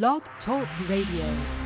Blog Talk Radio.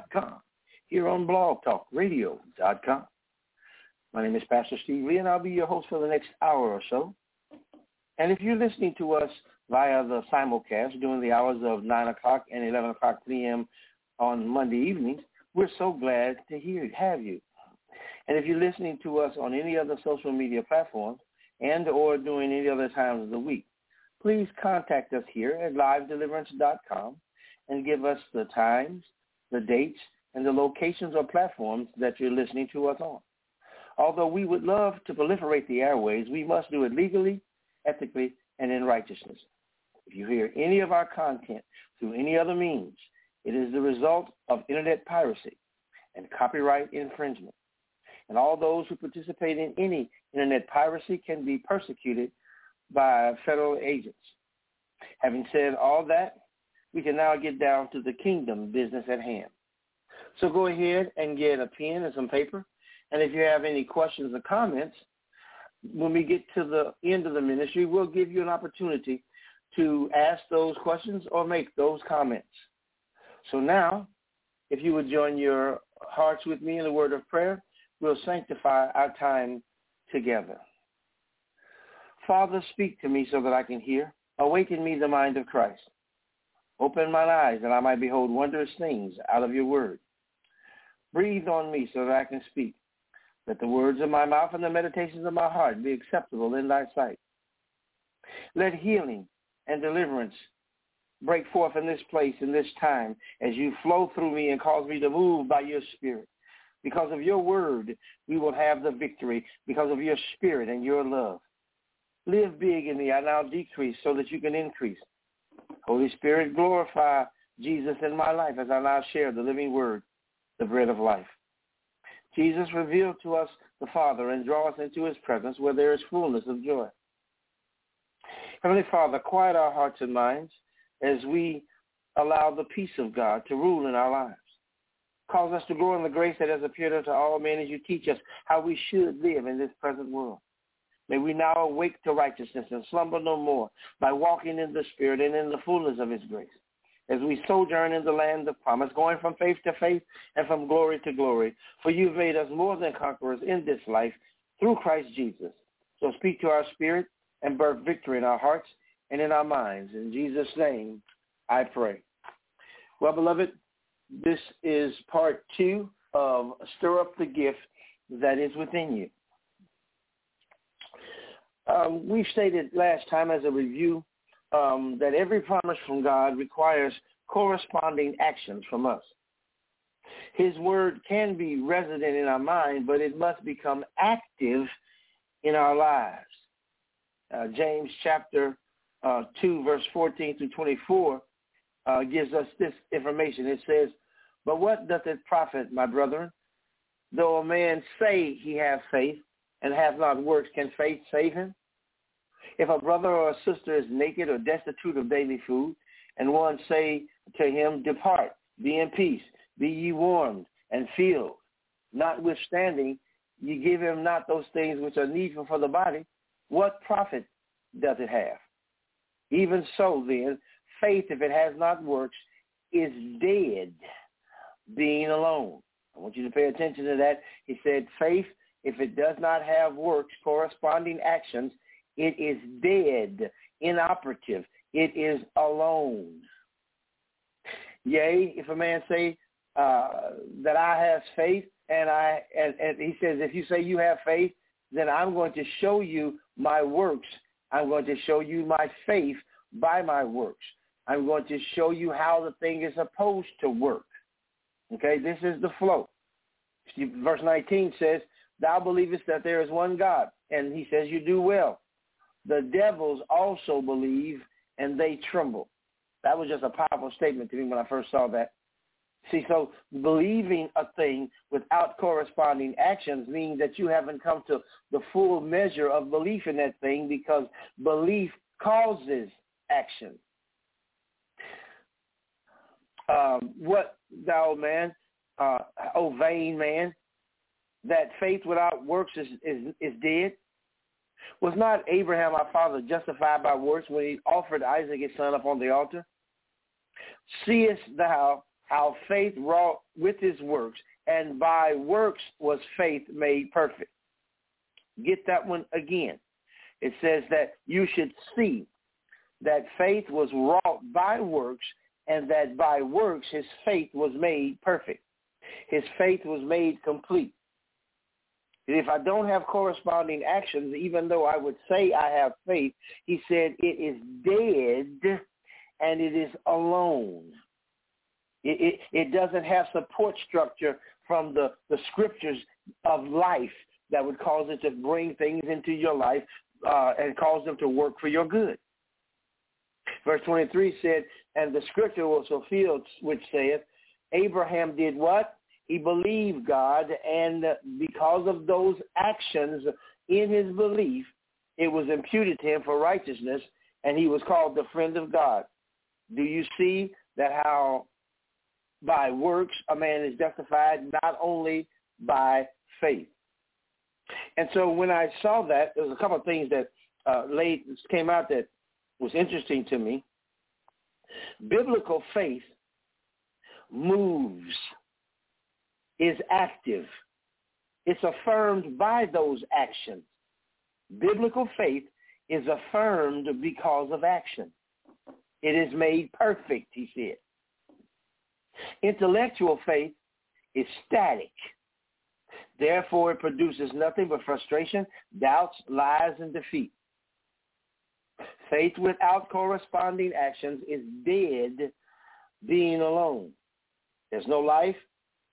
LiveDeliverance.com here on BlogTalkRadio.com. My name is Pastor Steve Lee, and I'll be your host for the next hour or so. And if you're listening to us via the simulcast during the hours of 9 o'clock and 11 o'clock p.m. on Monday evenings, we're so glad to hear have you. And if you're listening to us on any other social media platforms and or during any other times of the week, please contact us here at livedeliverance.com and give us the times, the dates, and the locations or platforms that you're listening to us on. Although we would love to proliferate the airways, we must do it legally, ethically, and in righteousness. If you hear any of our content through any other means, it is the result of internet piracy and copyright infringement. And all those who participate in any internet piracy can be persecuted by federal agents. Having said all that, we can now get down to the kingdom business at hand. So go ahead and get a pen and some paper. And if you have any questions or comments, when we get to the end of the ministry, we'll give you an opportunity to ask those questions or make those comments. So now, if you would join your hearts with me in the word of prayer, we'll sanctify our time together. Father, speak to me so that I can hear. Awaken me the mind of Christ. Open mine eyes that I might behold wondrous things out of your word. Breathe on me so that I can speak. Let the words of my mouth and the meditations of my heart be acceptable in thy sight. Let healing and deliverance break forth in this place, in this time, as you flow through me and cause me to move by your spirit. Because of your word, we will have the victory because of your spirit and your love. Live big in me. I now decrease so that you can increase. Holy Spirit, glorify Jesus in my life as I now share the living word, the bread of life. Jesus, reveal to us the Father and draw us into his presence where there is fullness of joy. Heavenly Father, quiet our hearts and minds as we allow the peace of God to rule in our lives. Cause us to grow in the grace that has appeared unto all men as you teach us how we should live in this present world. May we now awake to righteousness and slumber no more by walking in the Spirit and in the fullness of his grace. As we sojourn in the land of promise, going from faith to faith and from glory to glory. For you've made us more than conquerors in this life through Christ Jesus. So speak to our spirit and birth victory in our hearts and in our minds. In Jesus' name, I pray. Well, beloved, this is part two of Stir Up the Gift That Is Within You. Um, we stated last time as a review um, that every promise from God requires corresponding actions from us. His word can be resident in our mind, but it must become active in our lives. Uh, James chapter uh, 2, verse 14 through 24, uh, gives us this information. It says, But what doth it profit, my brethren, though a man say he have faith and hath not works, can faith save him? If a brother or a sister is naked or destitute of daily food, and one say to him, Depart, be in peace, be ye warmed and filled, notwithstanding ye give him not those things which are needful for the body, what profit doth it have? Even so then, faith, if it has not works, is dead, being alone. I want you to pay attention to that. He said, faith, if it does not have works, corresponding actions, it is dead, inoperative. It is alone. Yea, if a man say uh, that I have faith, and I and, and he says, if you say you have faith, then I'm going to show you my works. I'm going to show you my faith by my works. I'm going to show you how the thing is supposed to work. Okay, this is the flow. Verse 19 says, thou believest that there is one God. And he says, you do well. The devils also believe and they tremble. That was just a powerful statement to me when I first saw that. See, so believing a thing without corresponding actions means that you haven't come to the full measure of belief in that thing because belief causes action. Um, what thou man, uh, O vain man, that faith without works is, is, is dead? Was not Abraham our father justified by works when he offered Isaac his son upon the altar? Seest thou how faith wrought with his works, and by works was faith made perfect? Get that one again. It says that you should see that faith was wrought by works, and that by works his faith was made perfect. His faith was made complete. If I don't have corresponding actions, even though I would say I have faith, he said it is dead and it is alone. It, it, it doesn't have support structure from the, the scriptures of life that would cause it to bring things into your life uh, and cause them to work for your good. Verse 23 said, and the scripture was fulfilled, which saith, Abraham did what? He believed God, and because of those actions in his belief, it was imputed to him for righteousness, and he was called the friend of God. Do you see that how by works a man is justified not only by faith? And so when I saw that, there was a couple of things that uh, came out that was interesting to me. Biblical faith moves is active. It's affirmed by those actions. Biblical faith is affirmed because of action. It is made perfect, he said. Intellectual faith is static. Therefore, it produces nothing but frustration, doubts, lies, and defeat. Faith without corresponding actions is dead being alone. There's no life,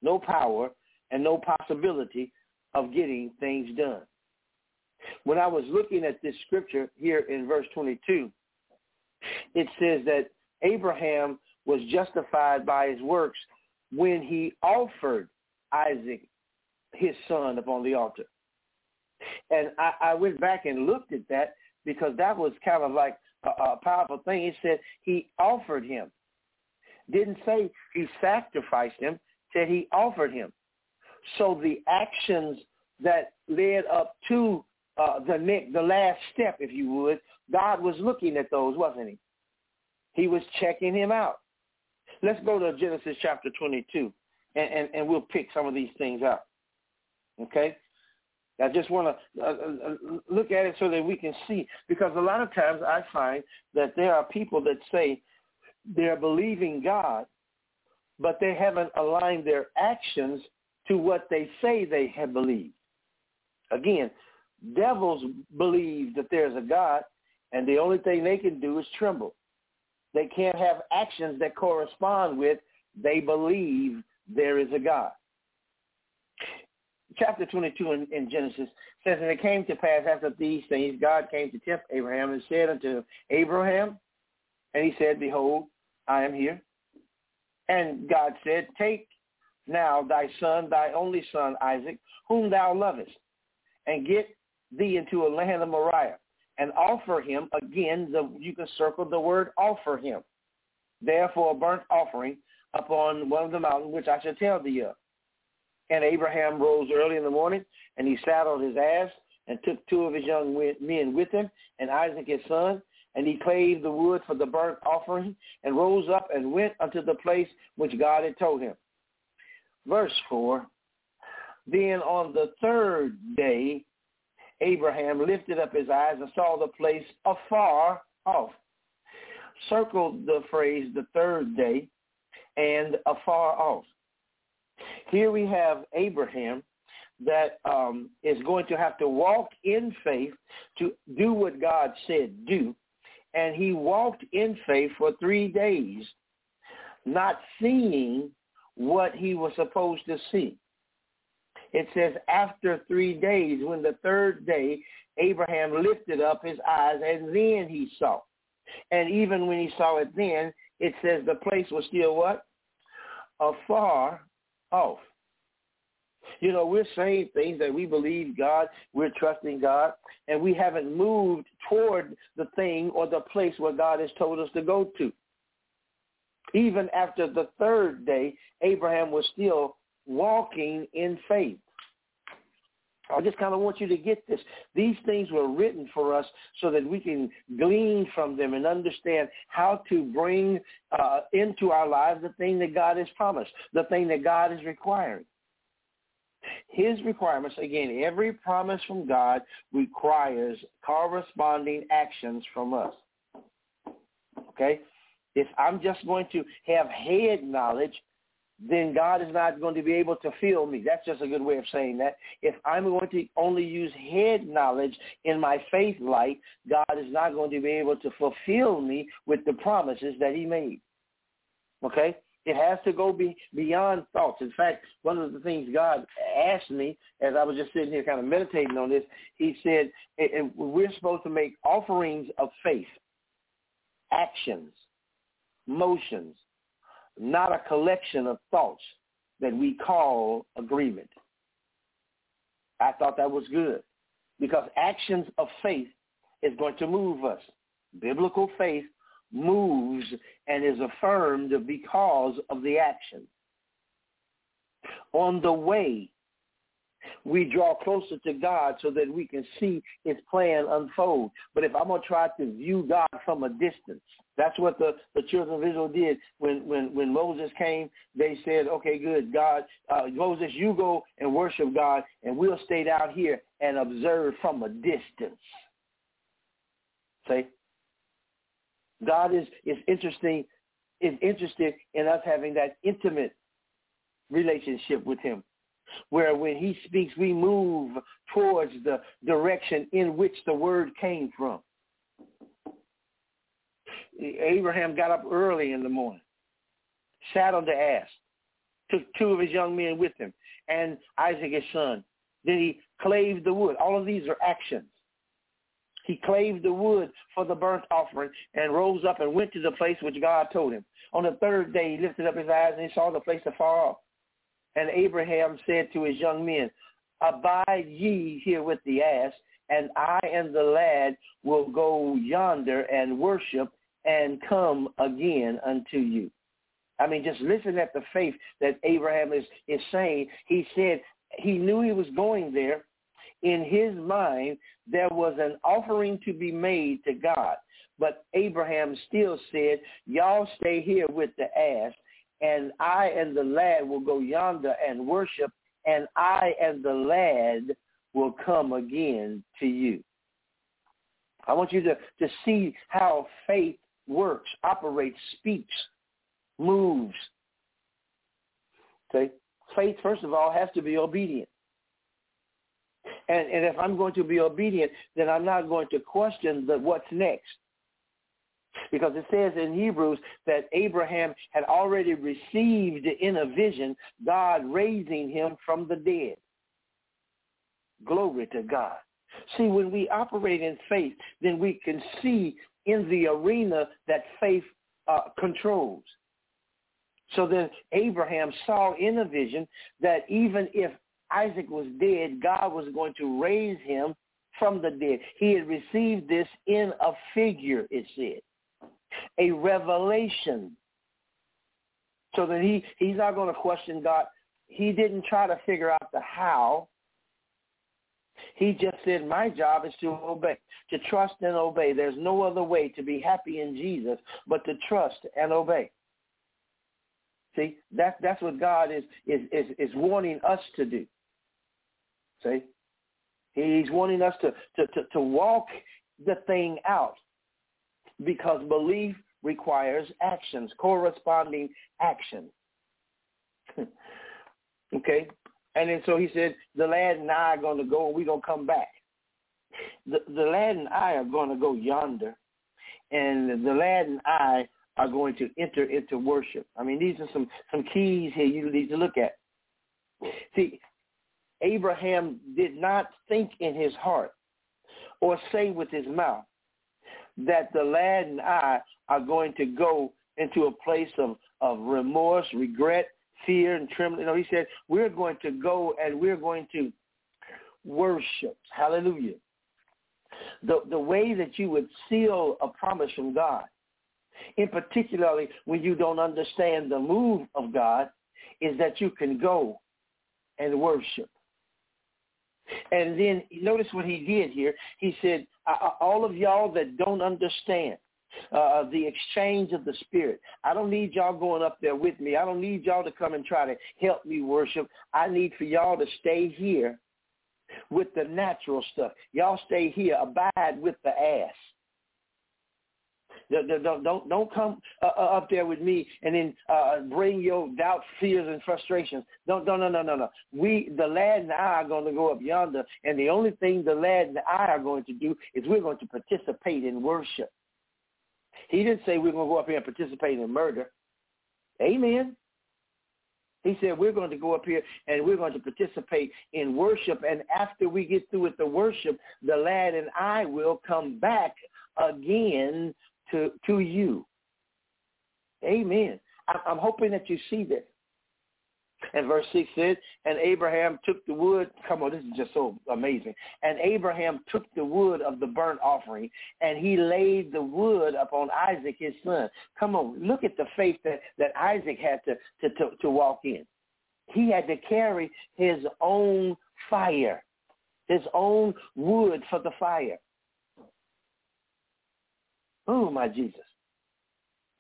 no power, and no possibility of getting things done. When I was looking at this scripture here in verse 22, it says that Abraham was justified by his works when he offered Isaac, his son, upon the altar. And I, I went back and looked at that because that was kind of like a, a powerful thing. It said he offered him. Didn't say he sacrificed him that he offered him. So the actions that led up to uh, the next, the last step, if you would, God was looking at those, wasn't he? He was checking him out. Let's go to Genesis chapter 22, and, and, and we'll pick some of these things up. Okay? I just want to uh, uh, look at it so that we can see, because a lot of times I find that there are people that say they're believing God, but they haven't aligned their actions to what they say they have believed. Again, devils believe that there's a God, and the only thing they can do is tremble. They can't have actions that correspond with they believe there is a God. chapter 22 in, in Genesis says, And it came to pass after these things, God came to tempt Abraham and said unto Abraham, and he said, Behold, I am here. And God said, Take now thy son, thy only son, Isaac, whom thou lovest, and get thee into a land of Moriah, and offer him again, the, you can circle the word offer him, therefore a burnt offering upon one of the mountains which I shall tell thee of. And Abraham rose early in the morning, and he saddled his ass, and took two of his young men with him, and Isaac his son, and he clave the wood for the burnt offering, and rose up and went unto the place which God had told him. Verse 4, Then on the third day, Abraham lifted up his eyes and saw the place afar off. Circled the phrase the third day and afar off. Here we have Abraham that um, is going to have to walk in faith to do what God said do. And he walked in faith for three days, not seeing what he was supposed to see. It says after three days, when the third day, Abraham lifted up his eyes and then he saw. And even when he saw it then, it says the place was still what? Afar off. You know, we're saying things that we believe God, we're trusting God, and we haven't moved toward the thing or the place where God has told us to go to. Even after the third day, Abraham was still walking in faith. I just kind of want you to get this. These things were written for us so that we can glean from them and understand how to bring uh, into our lives the thing that God has promised, the thing that God is requiring. His requirements, again, every promise from God requires corresponding actions from us. Okay? If I'm just going to have head knowledge, then God is not going to be able to fill me. That's just a good way of saying that. If I'm going to only use head knowledge in my faith life, God is not going to be able to fulfill me with the promises that he made. Okay? It has to go be, beyond thoughts. In fact, one of the things God asked me as I was just sitting here kind of meditating on this, he said, and we're supposed to make offerings of faith, actions, motions, not a collection of thoughts that we call agreement. I thought that was good because actions of faith is going to move us. Biblical faith moves and is affirmed because of the action. On the way, we draw closer to God so that we can see his plan unfold. But if I'm going to try to view God from a distance, that's what the, the children of Israel did when, when, when Moses came. They said, okay, good, God, uh, Moses, you go and worship God, and we'll stay down here and observe from a distance. See? God is, is interesting, is interested in us having that intimate relationship with him where when he speaks, we move towards the direction in which the word came from. Abraham got up early in the morning, sat on the ass, took two of his young men with him, and Isaac his son. Then he clave the wood. All of these are actions. He clave the wood for the burnt offering and rose up and went to the place which God told him. On the third day, he lifted up his eyes and he saw the place afar off. And Abraham said to his young men, Abide ye here with the ass, and I and the lad will go yonder and worship and come again unto you. I mean, just listen at the faith that Abraham is, is saying. He said he knew he was going there. In his mind, there was an offering to be made to God. But Abraham still said, y'all stay here with the ass, and I and the lad will go yonder and worship, and I and the lad will come again to you. I want you to, to see how faith works, operates, speaks, moves. Okay? Faith, first of all, has to be obedient. And, and if I'm going to be obedient, then I'm not going to question the what's next. Because it says in Hebrews that Abraham had already received in a vision God raising him from the dead. Glory to God. See, when we operate in faith, then we can see in the arena that faith uh, controls. So then Abraham saw in a vision that even if Isaac was dead, God was going to raise him from the dead. He had received this in a figure, it said, a revelation. So that he, he's not going to question God. He didn't try to figure out the how. He just said, my job is to obey, to trust and obey. There's no other way to be happy in Jesus but to trust and obey. See, that's that's what God is is is, is wanting us to do. See, He's wanting us to, to, to, to walk the thing out because belief requires actions, corresponding action. okay? And then so he said, the lad and I are going to go and we're going to come back. The, the lad and I are going to go yonder. And the lad and I are going to enter into worship. I mean, these are some, some keys here you need to look at. See, Abraham did not think in his heart or say with his mouth that the lad and I are going to go into a place of, of remorse, regret, fear, and trembling. No, he said, we're going to go and we're going to worship. Hallelujah. The, the way that you would seal a promise from God in particularly when you don't understand the move of God, is that you can go and worship. And then notice what he did here. He said, all of y'all that don't understand uh, the exchange of the spirit, I don't need y'all going up there with me. I don't need y'all to come and try to help me worship. I need for y'all to stay here with the natural stuff. Y'all stay here, abide with the ass. Don't don't don't come uh, uh, up there with me and then uh, bring your doubts, fears, and frustrations. Don't don't no no no no. We the lad and I are going to go up yonder, and the only thing the lad and I are going to do is we're going to participate in worship. He didn't say we're going to go up here and participate in murder. Amen. He said, we're going to go up here and we're going to participate in worship. And after we get through with the worship, the lad and I will come back again to, to you. Amen. I'm hoping that you see this. And verse 6 says, and Abraham took the wood. Come on, this is just so amazing. And Abraham took the wood of the burnt offering, and he laid the wood upon Isaac, his son. Come on, look at the faith that, that Isaac had to, to, to, to walk in. He had to carry his own fire, his own wood for the fire. Oh, my Jesus.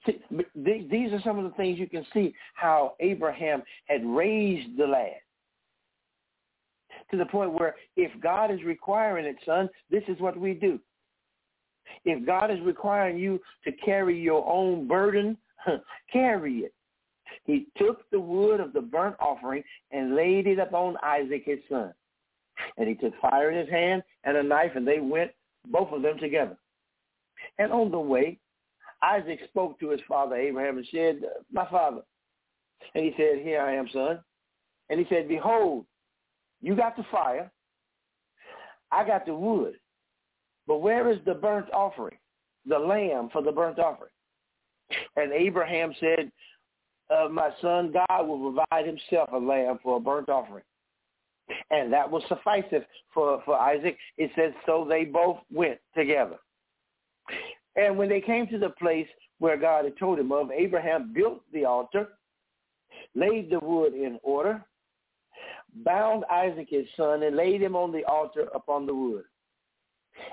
See, these are some of the things you can see how Abraham had raised the lad to the point where if God is requiring it, son, this is what we do. If God is requiring you to carry your own burden, carry it. He took the wood of the burnt offering and laid it upon Isaac, his son. And he took fire in his hand and a knife, and they went, both of them together. And on the way, Isaac spoke to his father Abraham and said, my father. And he said, here I am, son. And he said, behold, you got the fire. I got the wood. But where is the burnt offering, the lamb for the burnt offering? And Abraham said, uh, my son, God will provide himself a lamb for a burnt offering. And that will suffice for, for Isaac. It says, so they both went together. And when they came to the place where God had told him of, Abraham built the altar, laid the wood in order, bound Isaac his son, and laid him on the altar upon the wood.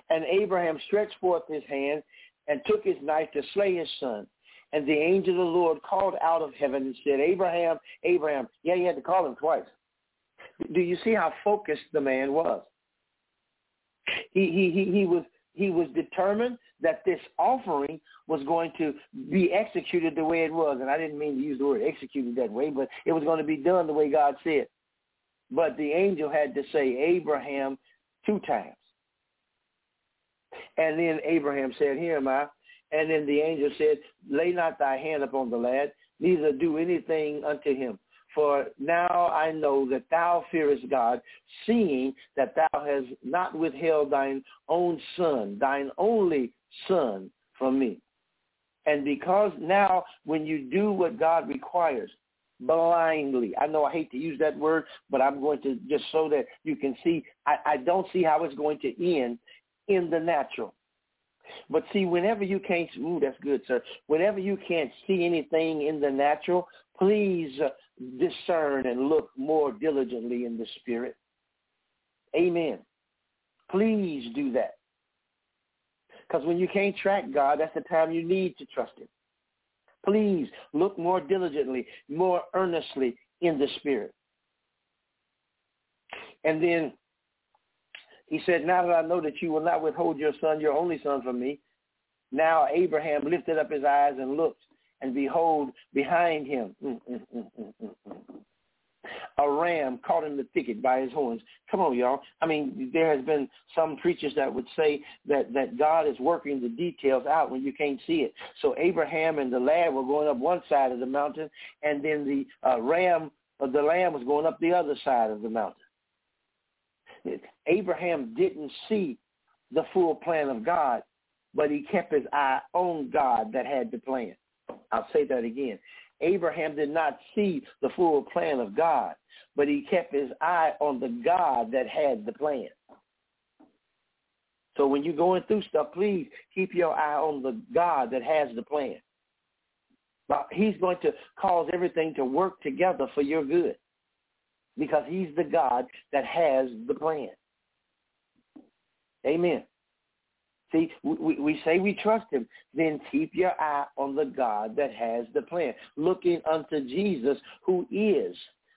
And Abraham stretched forth his hand and took his knife to slay his son. And the angel of the Lord called out of heaven and said, Abraham, Abraham. Yeah, he had to call him twice. Do you see how focused the man was? He, he, he, he was he was determined that this offering was going to be executed the way it was. And I didn't mean to use the word executed that way, but it was going to be done the way God said. But the angel had to say Abraham two times. And then Abraham said, Here am I. And then the angel said, Lay not thy hand upon the lad, neither do anything unto him. For now I know that thou fearest God, seeing that thou hast not withheld thine own son, thine only son, from me. And because now when you do what God requires, blindly. I know I hate to use that word, but I'm going to just so that you can see. I, I don't see how it's going to end in the natural. But see, whenever you can't, ooh, that's good, sir. Whenever you can't see anything in the natural, please uh, discern and look more diligently in the spirit. Amen. Please do that. Because when you can't track God, that's the time you need to trust him. Please look more diligently, more earnestly in the Spirit. And then he said, now that I know that you will not withhold your son, your only son from me, now Abraham lifted up his eyes and looked, and behold, behind him, mm, mm, mm, a ram caught in the thicket by his horns. Come on, y'all. I mean, there has been some preachers that would say that, that God is working the details out when you can't see it. So Abraham and the lad were going up one side of the mountain, and then the uh, ram, uh, the lamb was going up the other side of the mountain. Abraham didn't see the full plan of God, but he kept his eye on God that had the plan. I'll say that again. Abraham did not see the full plan of God, but he kept his eye on the God that had the plan. So when you're going through stuff, please keep your eye on the God that has the plan. He's going to cause everything to work together for your good because he's the God that has the plan. Amen. See, we, we say we trust him. Then keep your eye on the God that has the plan, looking unto Jesus, who is,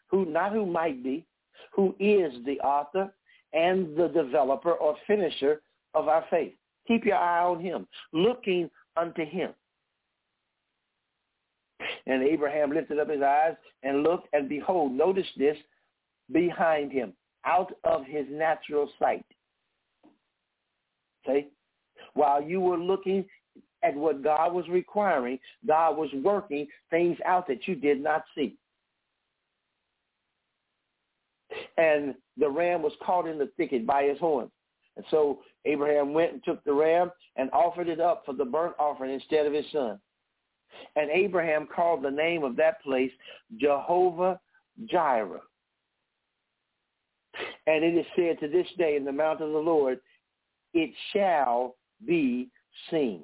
who not who might be, who is the author and the developer or finisher of our faith. Keep your eye on him, looking unto him. And Abraham lifted up his eyes and looked, and behold, notice this, behind him, out of his natural sight. Okay? While you were looking at what God was requiring, God was working things out that you did not see. And the ram was caught in the thicket by his horns. And so Abraham went and took the ram and offered it up for the burnt offering instead of his son. And Abraham called the name of that place Jehovah Jireh. And it is said to this day in the mount of the Lord, it shall be seen.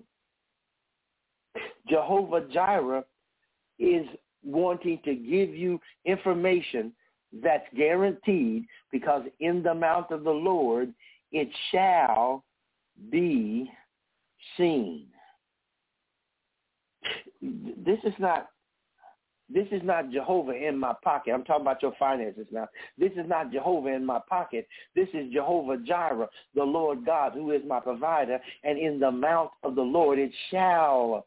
Jehovah Jireh is wanting to give you information that's guaranteed because in the mouth of the Lord it shall be seen. This is not this is not Jehovah in my pocket. I'm talking about your finances now. This is not Jehovah in my pocket. This is Jehovah Jireh, the Lord God, who is my provider. And in the mount of the Lord it shall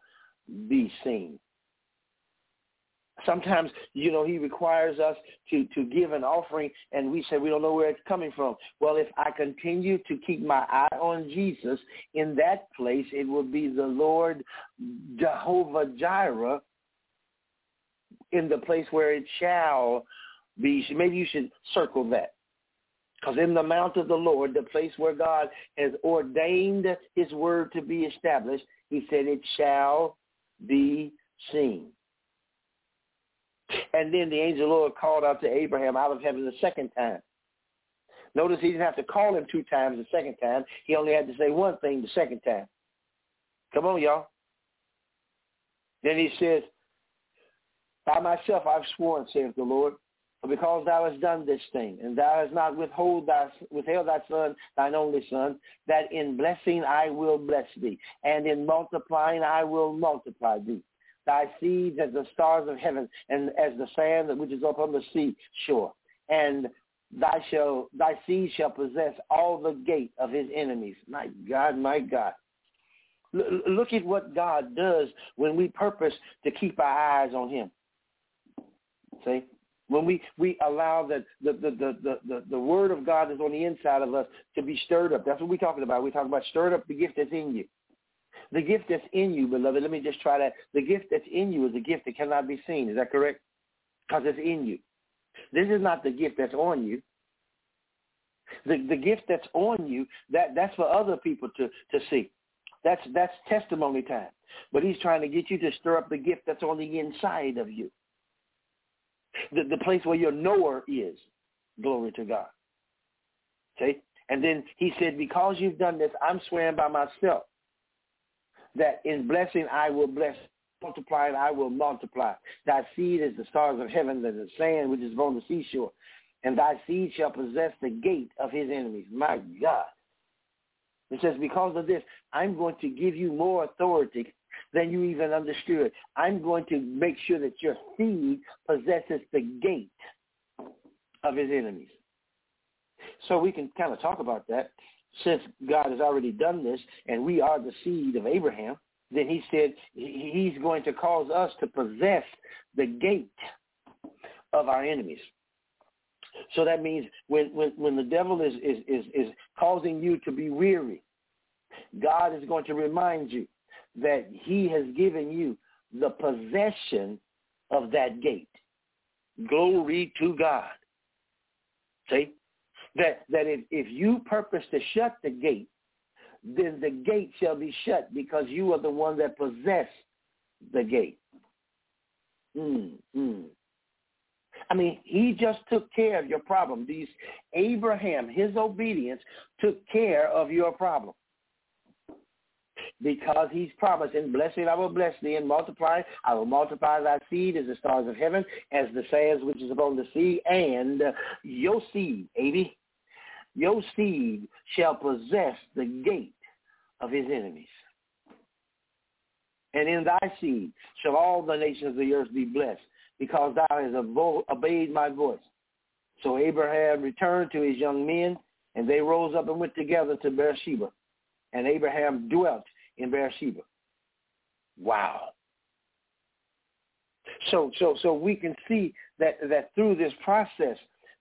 be seen. Sometimes, you know, he requires us to, to give an offering and we say we don't know where it's coming from. Well, if I continue to keep my eye on Jesus, in that place it will be the Lord Jehovah Jireh in the place where it shall be. Maybe you should circle that. Because in the mount of the Lord, the place where God has ordained his word to be established, he said it shall be seen. And then the angel the Lord called out to Abraham out of heaven the second time. Notice he didn't have to call him two times the second time. He only had to say one thing the second time. Come on, y'all. Then he says, by myself I've sworn, saith the Lord, for because thou hast done this thing, and thou hast not withhold thy, withheld thy son, thine only son, that in blessing I will bless thee, and in multiplying I will multiply thee. Thy seeds as the stars of heaven, and as the sand which is upon the sea shore. And thy shall thy seed shall possess all the gate of his enemies. My God, my God. look at what God does when we purpose to keep our eyes on him. See? When we, we allow that the, the, the, the, the word of God is on the inside of us to be stirred up. That's what we're talking about. We're talking about stirred up the gift that's in you. The gift that's in you, beloved, let me just try that. The gift that's in you is a gift that cannot be seen. Is that correct? Because it's in you. This is not the gift that's on you. The the gift that's on you, that that's for other people to to see. That's that's testimony time. But he's trying to get you to stir up the gift that's on the inside of you. The the place where your knower is. Glory to God. Okay? And then he said, Because you've done this, I'm swearing by myself that in blessing I will bless multiplying I will multiply. Thy seed is the stars of heaven and the sand which is upon the seashore. And thy seed shall possess the gate of his enemies. My God. It says, because of this, I'm going to give you more authority than you even understood. I'm going to make sure that your seed possesses the gate of his enemies. So we can kind of talk about that. Since God has already done this and we are the seed of Abraham, then he said he's going to cause us to possess the gate of our enemies. So that means when, when, when the devil is, is, is, is causing you to be weary, God is going to remind you that he has given you the possession of that gate. Glory to God. See? That, that if, if you purpose to shut the gate, then the gate shall be shut because you are the one that possess the gate. Mm, mm. I mean, he just took care of your problem. These Abraham, his obedience took care of your problem. Because he's promising, blessing I will bless thee, and multiply, I will multiply thy seed as the stars of heaven, as the sands which is upon the sea, and your seed, 80, your seed shall possess the gate of his enemies. And in thy seed shall all the nations of the earth be blessed, because thou hast obeyed my voice. So Abraham returned to his young men, and they rose up and went together to Beersheba. And Abraham dwelt in Beersheba. Wow. So, so, so we can see that that through this process,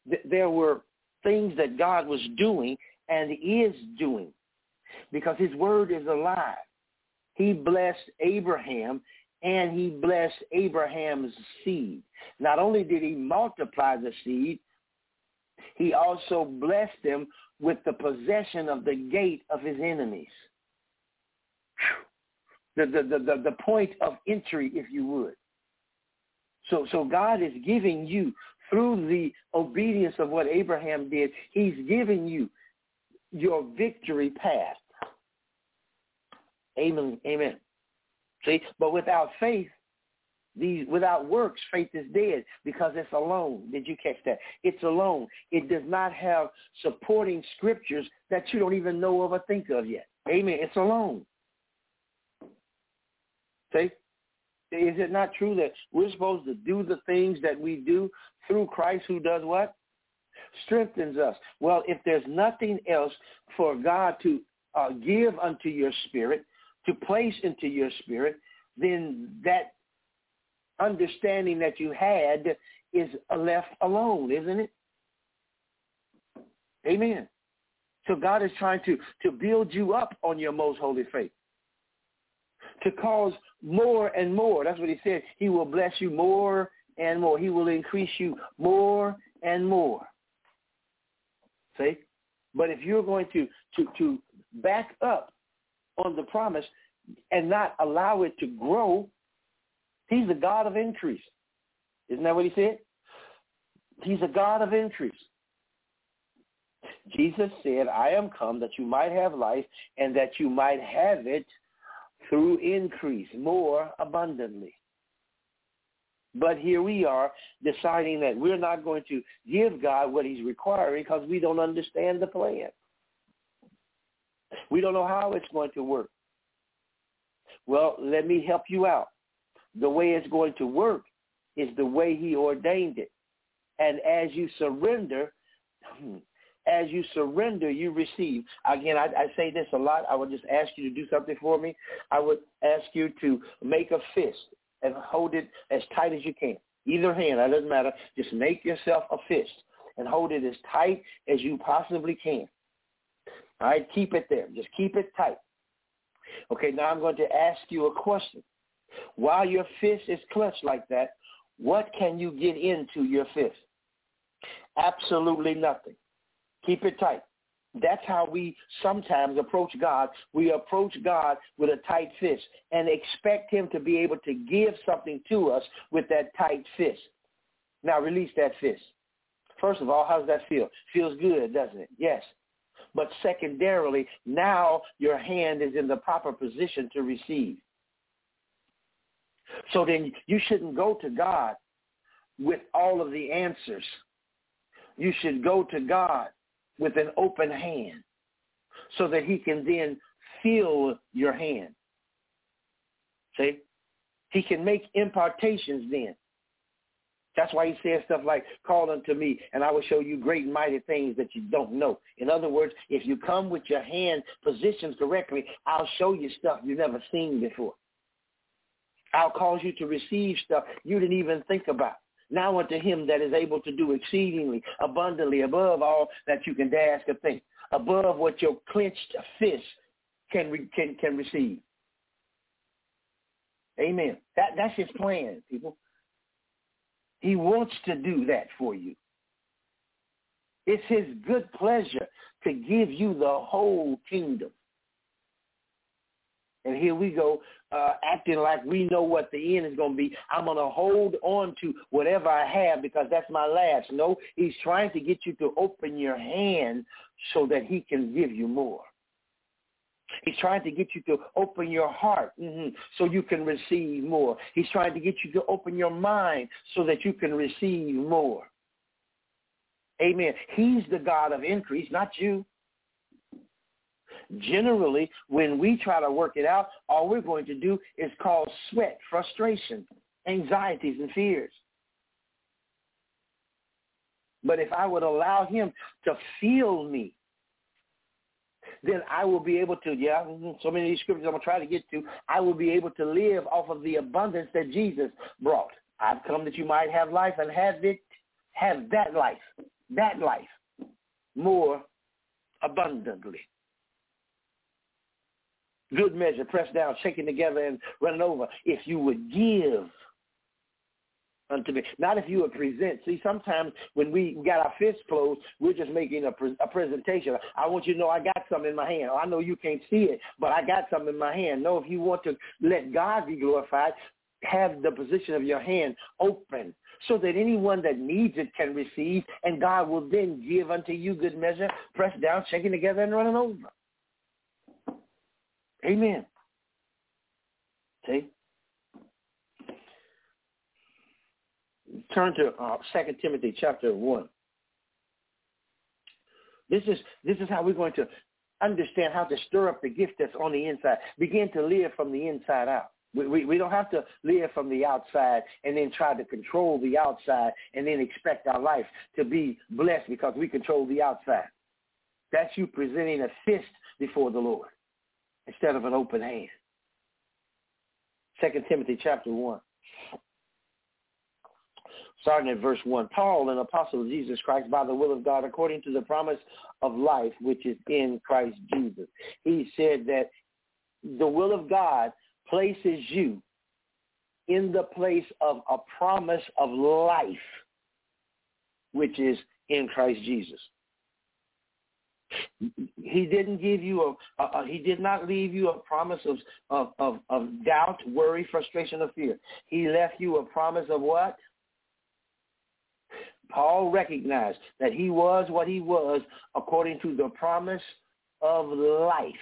th- there were things that God was doing and is doing, because His word is alive. He blessed Abraham and he blessed Abraham's seed. Not only did he multiply the seed, he also blessed them with the possession of the gate of his enemies. The, the, the, the, point of entry, if you would. So, so God is giving you, through the obedience of what Abraham did, he's giving you your victory path. Amen. Amen. See, but without faith, these without works, faith is dead because it's alone. Did you catch that? It's alone. It does not have supporting scriptures that you don't even know of or think of yet. Amen. It's alone. Is it not true that we're supposed to do the things that we do through Christ who does what? Strengthens us. Well, if there's nothing else for God to uh, give unto your spirit, to place into your spirit, then that understanding that you had is left alone, isn't it? Amen. So God is trying to, to build you up on your most holy faith. To cause more and more. That's what he said. He will bless you more and more. He will increase you more and more. See? But if you're going to, to, to back up on the promise and not allow it to grow, he's a God of increase. Isn't that what he said? He's a God of increase. Jesus said, I am come that you might have life and that you might have it through increase, more abundantly. But here we are deciding that we're not going to give God what he's requiring because we don't understand the plan. We don't know how it's going to work. Well, let me help you out. The way it's going to work is the way he ordained it. And as you surrender, as you surrender, you receive. Again, I, I say this a lot. I would just ask you to do something for me. I would ask you to make a fist and hold it as tight as you can. Either hand, that doesn't matter. Just make yourself a fist and hold it as tight as you possibly can. All right, keep it there. Just keep it tight. Okay, now I'm going to ask you a question. While your fist is clenched like that, what can you get into your fist? Absolutely nothing. Keep it tight. That's how we sometimes approach God. We approach God with a tight fist and expect him to be able to give something to us with that tight fist. Now release that fist. First of all, how does that feel? Feels good, doesn't it? Yes. But secondarily, now your hand is in the proper position to receive. So then you shouldn't go to God with all of the answers. You should go to God with an open hand so that he can then feel your hand. See? He can make impartations then. That's why he says stuff like, call unto me and I will show you great and mighty things that you don't know. In other words, if you come with your hand positioned correctly, I'll show you stuff you've never seen before. I'll cause you to receive stuff you didn't even think about. Now unto him that is able to do exceedingly abundantly above all that you can ask or think, above what your clenched fist can can can receive. Amen. That that's his plan, people. He wants to do that for you. It's his good pleasure to give you the whole kingdom. And here we go, uh, acting like we know what the end is going to be. I'm going to hold on to whatever I have because that's my last. No, he's trying to get you to open your hand so that he can give you more. He's trying to get you to open your heart mm-hmm, so you can receive more. He's trying to get you to open your mind so that you can receive more. Amen. He's the God of increase, not you. Generally, when we try to work it out, all we're going to do is cause sweat, frustration, anxieties, and fears. But if I would allow him to feel me, then I will be able to, yeah, so many of these scriptures I'm going to try to get to, I will be able to live off of the abundance that Jesus brought. I've come that you might have life and have it, have that life, that life more abundantly. Good measure, pressed down, shaken together, and running over. If you would give unto me. Not if you would present. See, sometimes when we got our fists closed, we're just making a, pre- a presentation. I want you to know I got something in my hand. I know you can't see it, but I got something in my hand. No, if you want to let God be glorified, have the position of your hand open so that anyone that needs it can receive, and God will then give unto you good measure, pressed down, shaking together, and running over. Amen. See? Turn to uh, 2 Timothy chapter 1. This is, this is how we're going to understand how to stir up the gift that's on the inside. Begin to live from the inside out. We, we, we don't have to live from the outside and then try to control the outside and then expect our life to be blessed because we control the outside. That's you presenting a fist before the Lord instead of an open hand. Second Timothy chapter 1. Starting at verse 1. Paul, an apostle of Jesus Christ by the will of God, according to the promise of life which is in Christ Jesus. He said that the will of God places you in the place of a promise of life, which is in Christ Jesus. He didn't give you a, a, a, he did not leave you a promise of, of, of, of doubt, worry, frustration, or fear. He left you a promise of what? Paul recognized that he was what he was according to the promise of life,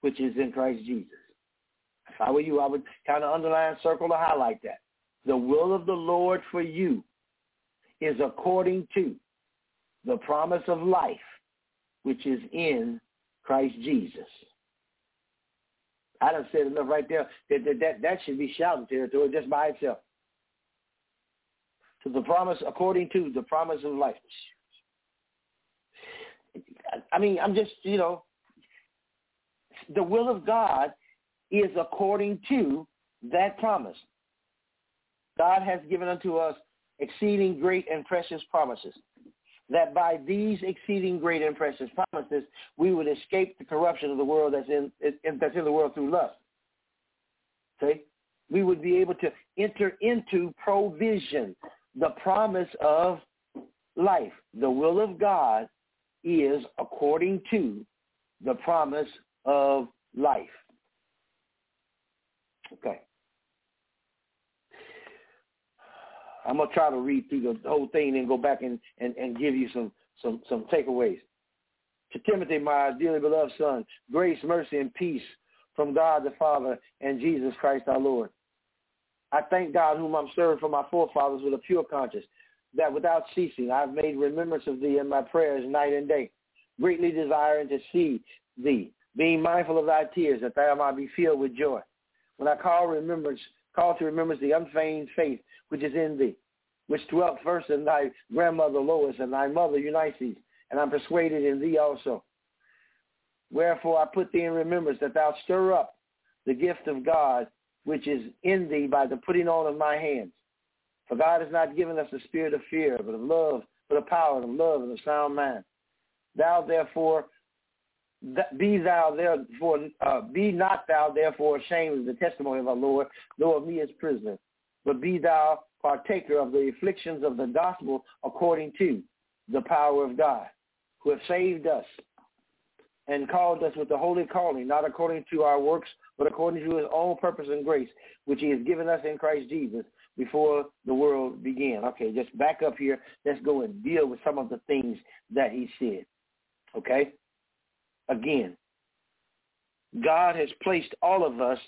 which is in Christ Jesus. If I were you, I would kind of underline, circle, or highlight that. The will of the Lord for you is according to the promise of life, which is in Christ Jesus. I done said enough right there that that, that, that should be shouting territory just by itself. To the promise, according to the promise of life. I mean, I'm just, you know, the will of God is according to that promise. God has given unto us exceeding great and precious promises that by these exceeding great and precious promises, we would escape the corruption of the world that's in, that's in the world through lust. See? We would be able to enter into provision, the promise of life. The will of God is according to the promise of life. Okay. I'm gonna try to read through the whole thing and go back and, and, and give you some, some, some takeaways. To Timothy, my dearly beloved son, grace, mercy, and peace from God the Father and Jesus Christ our Lord. I thank God whom I'm serving for my forefathers with a pure conscience, that without ceasing I've made remembrance of thee in my prayers night and day, greatly desiring to see thee, being mindful of thy tears, that thou might be filled with joy. When I call remembrance, call to remembrance the unfeigned faith which is in thee, which dwelt first in thy grandmother Lois and thy mother Eunice, and I'm persuaded in thee also. Wherefore I put thee in remembrance that thou stir up the gift of God which is in thee by the putting on of my hands. For God has not given us a spirit of fear, but of love, but of power and of love and of sound mind. Thou therefore be thou therefore uh, be not thou therefore ashamed of the testimony of our Lord, nor of me as prisoner, but be thou partaker of the afflictions of the gospel according to the power of God, who have saved us and called us with the holy calling, not according to our works, but according to his own purpose and grace, which he has given us in Christ Jesus before the world began. Okay, just back up here. Let's go and deal with some of the things that he said. Okay? Again, God has placed all of us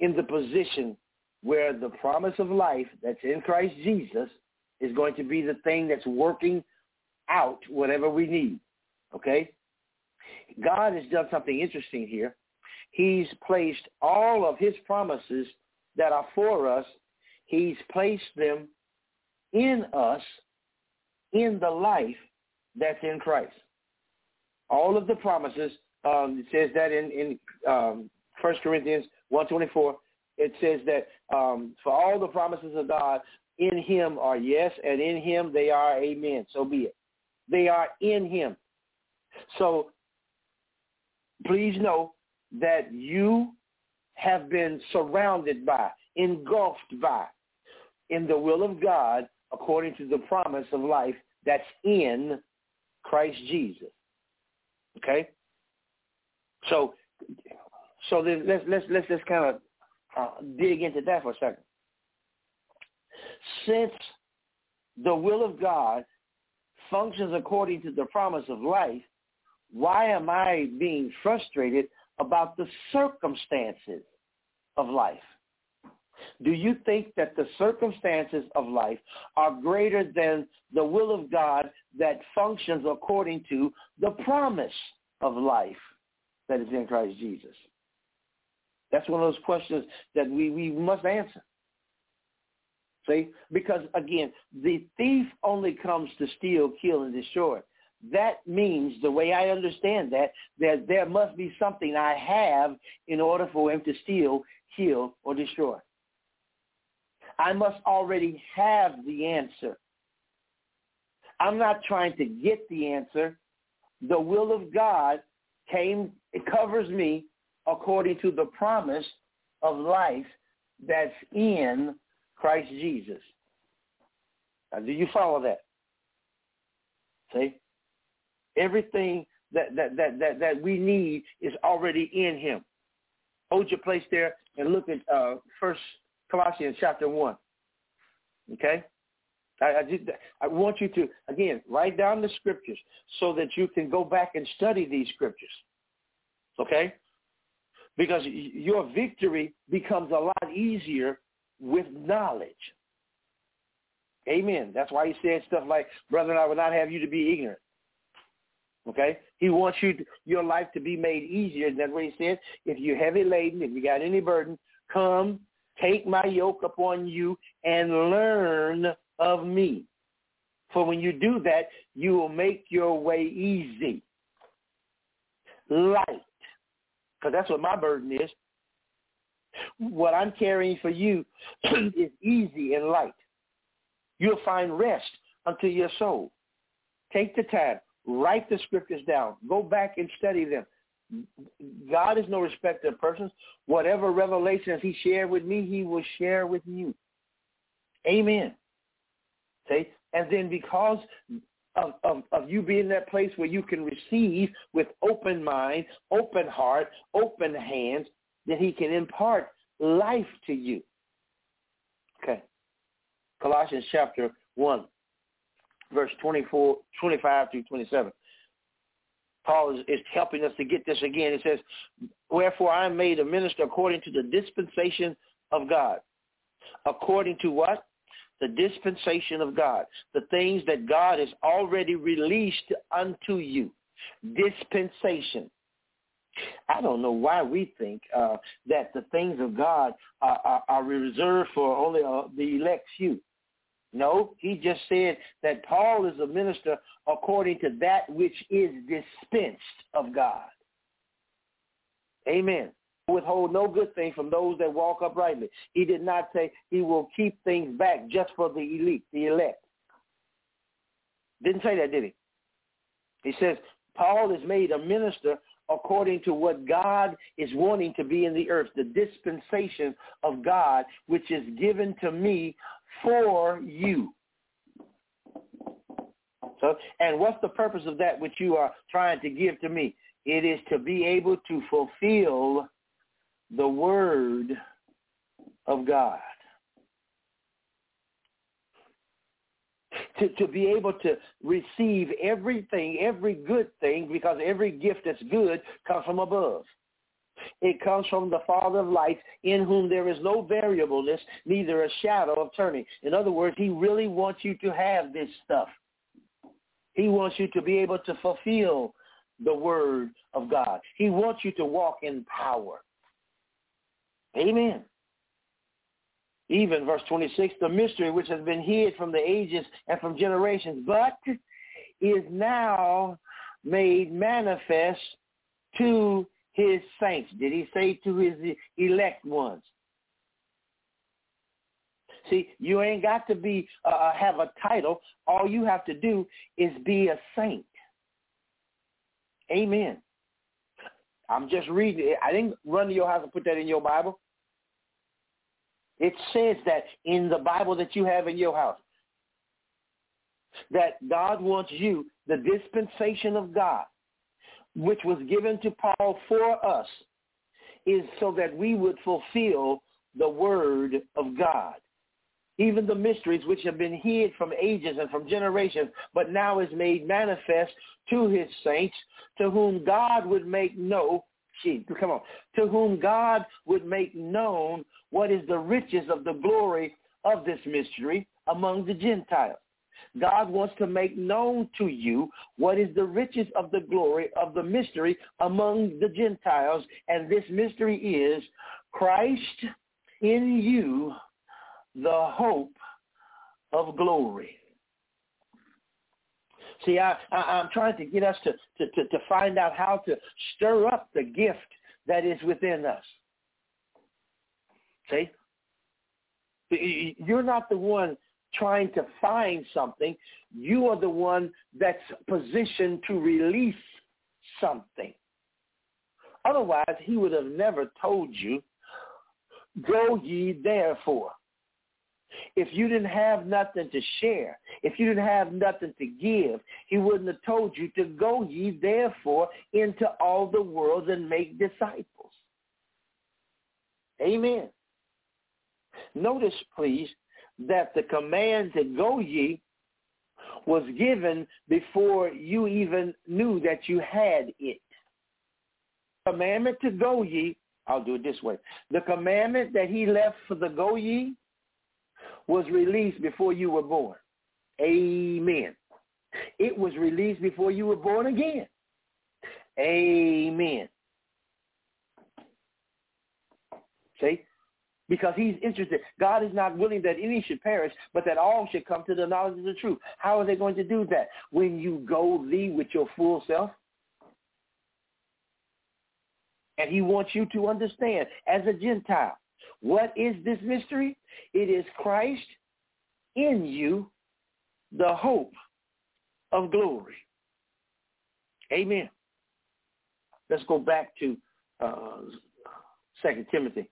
in the position where the promise of life that's in Christ Jesus is going to be the thing that's working out whatever we need. Okay? God has done something interesting here. He's placed all of his promises that are for us, he's placed them in us in the life that's in Christ. All of the promises, um, it says that in, in um, 1 Corinthians 124, it says that um, for all the promises of God in him are yes, and in him they are amen. So be it. They are in him. So please know that you have been surrounded by, engulfed by, in the will of God according to the promise of life that's in Christ Jesus. Okay? So so let's let's let's just kind of uh, dig into that for a second. Since the will of God functions according to the promise of life, why am I being frustrated about the circumstances of life? Do you think that the circumstances of life are greater than the will of God that functions according to the promise of life that is in Christ Jesus? That's one of those questions that we, we must answer. See? Because again, the thief only comes to steal, kill, and destroy. That means, the way I understand that, that there must be something I have in order for him to steal, kill, or destroy. I must already have the answer. I'm not trying to get the answer. The will of God came, it covers me according to the promise of life that's in Christ Jesus. Now, do you follow that? See? Everything that, that, that, that, that we need is already in him. Hold your place there and look at uh, First Colossians chapter 1. Okay? I, I, just, I want you to, again, write down the scriptures so that you can go back and study these scriptures. Okay? Because your victory becomes a lot easier with knowledge. Amen. That's why he said stuff like, brother, I would not have you to be ignorant. Okay? He wants you to, your life to be made easier. That's what he said. If you're heavy laden, if you got any burden, come, take my yoke upon you and learn of me. For when you do that, you will make your way easy, light, because that's what my burden is. What I'm carrying for you is easy and light. You'll find rest unto your soul. Take the time. Write the scriptures down. Go back and study them. God is no respecter of persons. Whatever revelations he shared with me, he will share with you. Amen. Okay? And then because of, of, of you being that place where you can receive with open mind, open heart, open hands, that he can impart life to you. Okay. Colossians chapter 1, verse 24, 25 through 27. Paul is, is helping us to get this again. It says, Wherefore I am made a minister according to the dispensation of God. According to what? The dispensation of God. The things that God has already released unto you. Dispensation. I don't know why we think uh, that the things of God are, are, are reserved for only uh, the elect few. No, he just said that Paul is a minister according to that which is dispensed of God. Amen. Withhold no good thing from those that walk uprightly. He did not say he will keep things back just for the elite, the elect. Didn't say that, did he? He says Paul is made a minister according to what God is wanting to be in the earth, the dispensation of God, which is given to me for you. So, and what's the purpose of that which you are trying to give to me? It is to be able to fulfill the word of God. To, to be able to receive everything, every good thing, because every gift that's good comes from above. It comes from the Father of lights, in whom there is no variableness, neither a shadow of turning. In other words, he really wants you to have this stuff. He wants you to be able to fulfill the word of God. He wants you to walk in power. Amen. Even verse 26, the mystery which has been hid from the ages and from generations, but is now made manifest to his saints. Did he say to his elect ones? See, you ain't got to be uh, uh, have a title. All you have to do is be a saint. Amen. I'm just reading it. I didn't run to your house and put that in your Bible. It says that in the Bible that you have in your house. That God wants you, the dispensation of God, which was given to Paul for us, is so that we would fulfill the word of God even the mysteries which have been hid from ages and from generations, but now is made manifest to his saints, to whom God would make know, gee, come on, to whom God would make known what is the riches of the glory of this mystery among the Gentiles. God wants to make known to you what is the riches of the glory of the mystery among the Gentiles. And this mystery is Christ in you, the hope of glory. See, I, I, am trying to get us to, to, to, to find out how to stir up the gift that is within us. See? You're not the one trying to find something. You are the one that's positioned to release something. Otherwise, he would have never told you, go ye therefore. If you didn't have nothing to share, if you didn't have nothing to give, he wouldn't have told you to go ye therefore into all the world and make disciples. Amen. Notice, please, that the command to go ye was given before you even knew that you had it. Commandment to go ye, I'll do it this way. The commandment that he left for the go ye was released before you were born. Amen. It was released before you were born again. Amen. See? Because he's interested. God is not willing that any should perish, but that all should come to the knowledge of the truth. How are they going to do that? When you go thee with your full self? And he wants you to understand as a Gentile what is this mystery? It is Christ in you, the hope of glory. Amen. Let's go back to uh, 2 Timothy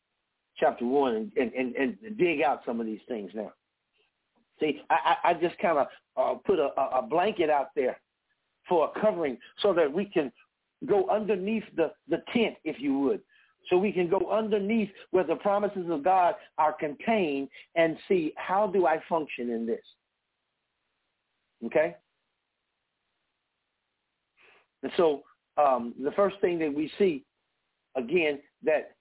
chapter 1 and, and, and, dig out some of these things now. See, I, I, I just kind of uh, put a, a blanket out there for a covering so that we can go underneath the, the tent, if you would. So we can go underneath where the promises of God are contained and see how do I function in this. Okay? And so um, the first thing that we see, again, that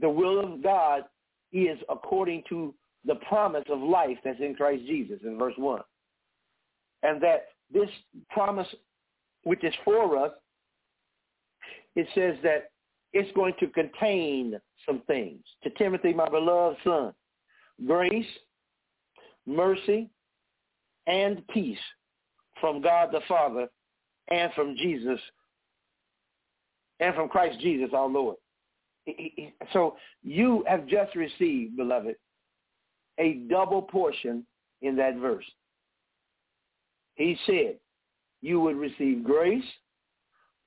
the will of God is according to the promise of life that's in Christ Jesus in verse 1. And that this promise, which is for us, it says that it's going to contain some things. To Timothy, my beloved son, grace, mercy, and peace from God the Father and from Jesus and from Christ Jesus our Lord. So you have just received, beloved, a double portion in that verse. He said you would receive grace,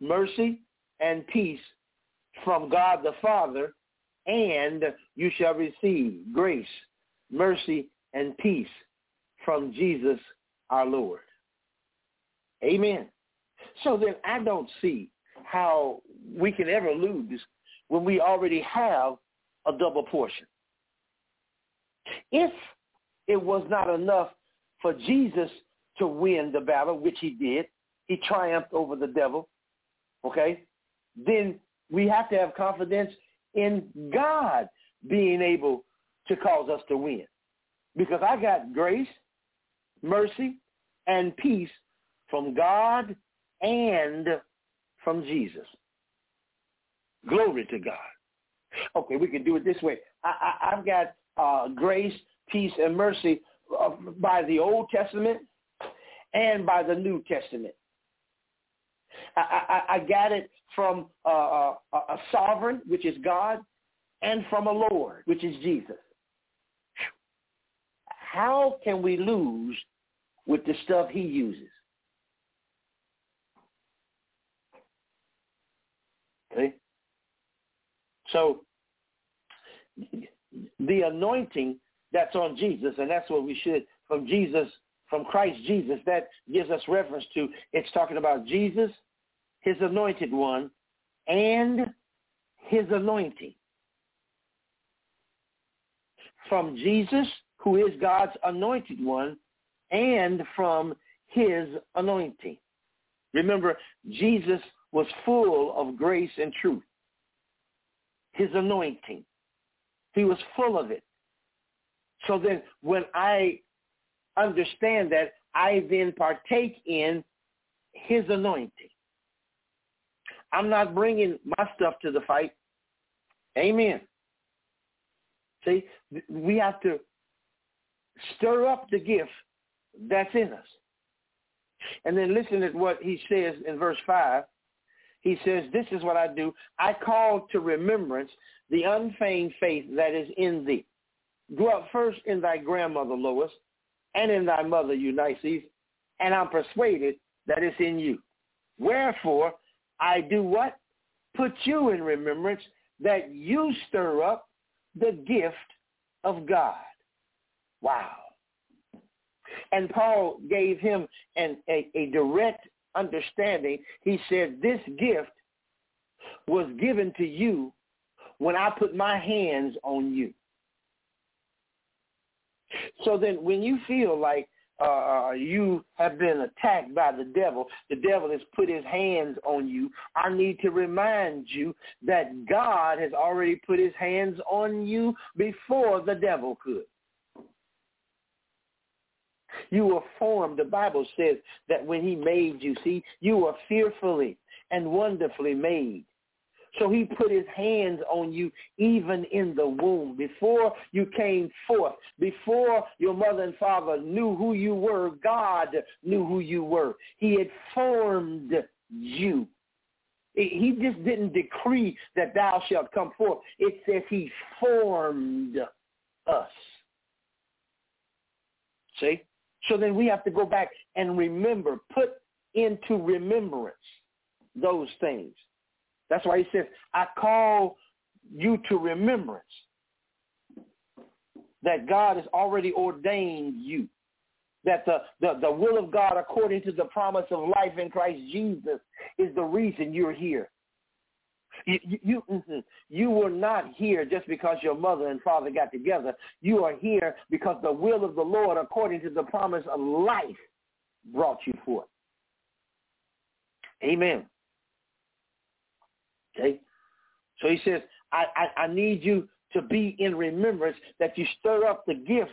mercy, and peace from God the Father, and you shall receive grace, mercy, and peace from Jesus our Lord. Amen. So then I don't see how we can ever lose when we already have a double portion. If it was not enough for Jesus to win the battle, which he did, he triumphed over the devil, okay, then we have to have confidence in God being able to cause us to win. Because I got grace, mercy, and peace from God and from Jesus. Glory to God. Okay, we can do it this way. I, I, I've got uh, grace, peace, and mercy uh, by the Old Testament and by the New Testament. I, I, I got it from uh, a, a sovereign, which is God, and from a Lord, which is Jesus. How can we lose with the stuff he uses? Okay? So the anointing that's on Jesus, and that's what we should, from Jesus, from Christ Jesus, that gives us reference to, it's talking about Jesus, his anointed one, and his anointing. From Jesus, who is God's anointed one, and from his anointing. Remember, Jesus was full of grace and truth. His anointing. He was full of it. So then when I understand that, I then partake in his anointing. I'm not bringing my stuff to the fight. Amen. See, we have to stir up the gift that's in us. And then listen to what he says in verse 5. He says, this is what I do. I call to remembrance the unfeigned faith that is in thee. Dwelt first in thy grandmother Lois and in thy mother Eunice, and I'm persuaded that it's in you. Wherefore, I do what? Put you in remembrance that you stir up the gift of God. Wow. And Paul gave him an, a, a direct understanding. He said, this gift was given to you when I put my hands on you. So then when you feel like uh, you have been attacked by the devil, the devil has put his hands on you, I need to remind you that God has already put his hands on you before the devil could. You were formed, the Bible says that when he made you, see, you were fearfully and wonderfully made. So he put his hands on you even in the womb. Before you came forth, before your mother and father knew who you were, God knew who you were. He had formed you. He just didn't decree that thou shalt come forth. It says he formed us. See? So then we have to go back and remember, put into remembrance those things. That's why he says, I call you to remembrance. that God has already ordained you. That the, the, the will of God according to the promise of life in Christ Jesus is the reason you're here. You, you, you, mm-hmm. you were not here just because your mother and father got together. You are here because the will of the Lord according to the promise of life brought you forth. Amen. Okay? So he says, I, I, I need you to be in remembrance that you stir up the gift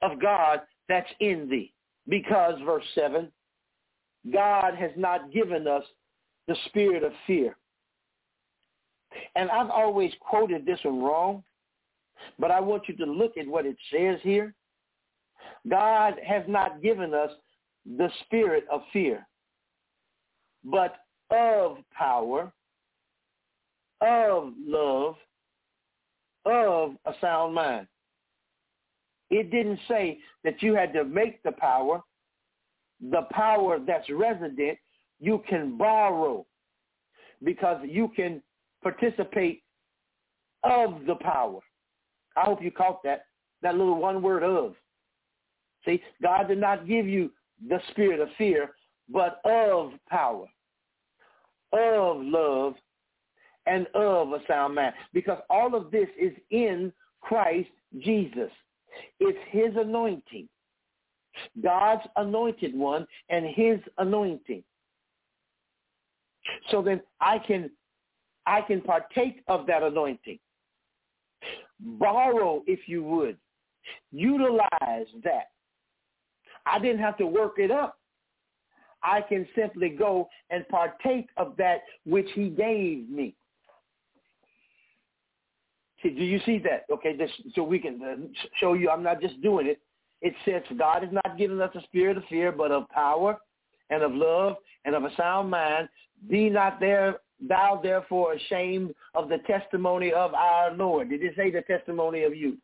of God that's in thee. Because, verse 7, God has not given us the spirit of fear. And I've always quoted this one wrong, but I want you to look at what it says here. God has not given us the spirit of fear, but of power, of love, of a sound mind. It didn't say that you had to make the power. The power that's resident, you can borrow because you can participate of the power. I hope you caught that, that little one word of. See, God did not give you the spirit of fear, but of power, of love, and of a sound mind. Because all of this is in Christ Jesus. It's his anointing. God's anointed one and his anointing. So then I can I can partake of that anointing. Borrow, if you would. Utilize that. I didn't have to work it up. I can simply go and partake of that which he gave me. See, do you see that? Okay, this, so we can uh, show you I'm not just doing it. It says God has not given us a spirit of fear, but of power and of love and of a sound mind. Be not there, thou therefore ashamed of the testimony of our Lord. Did it say the testimony of you?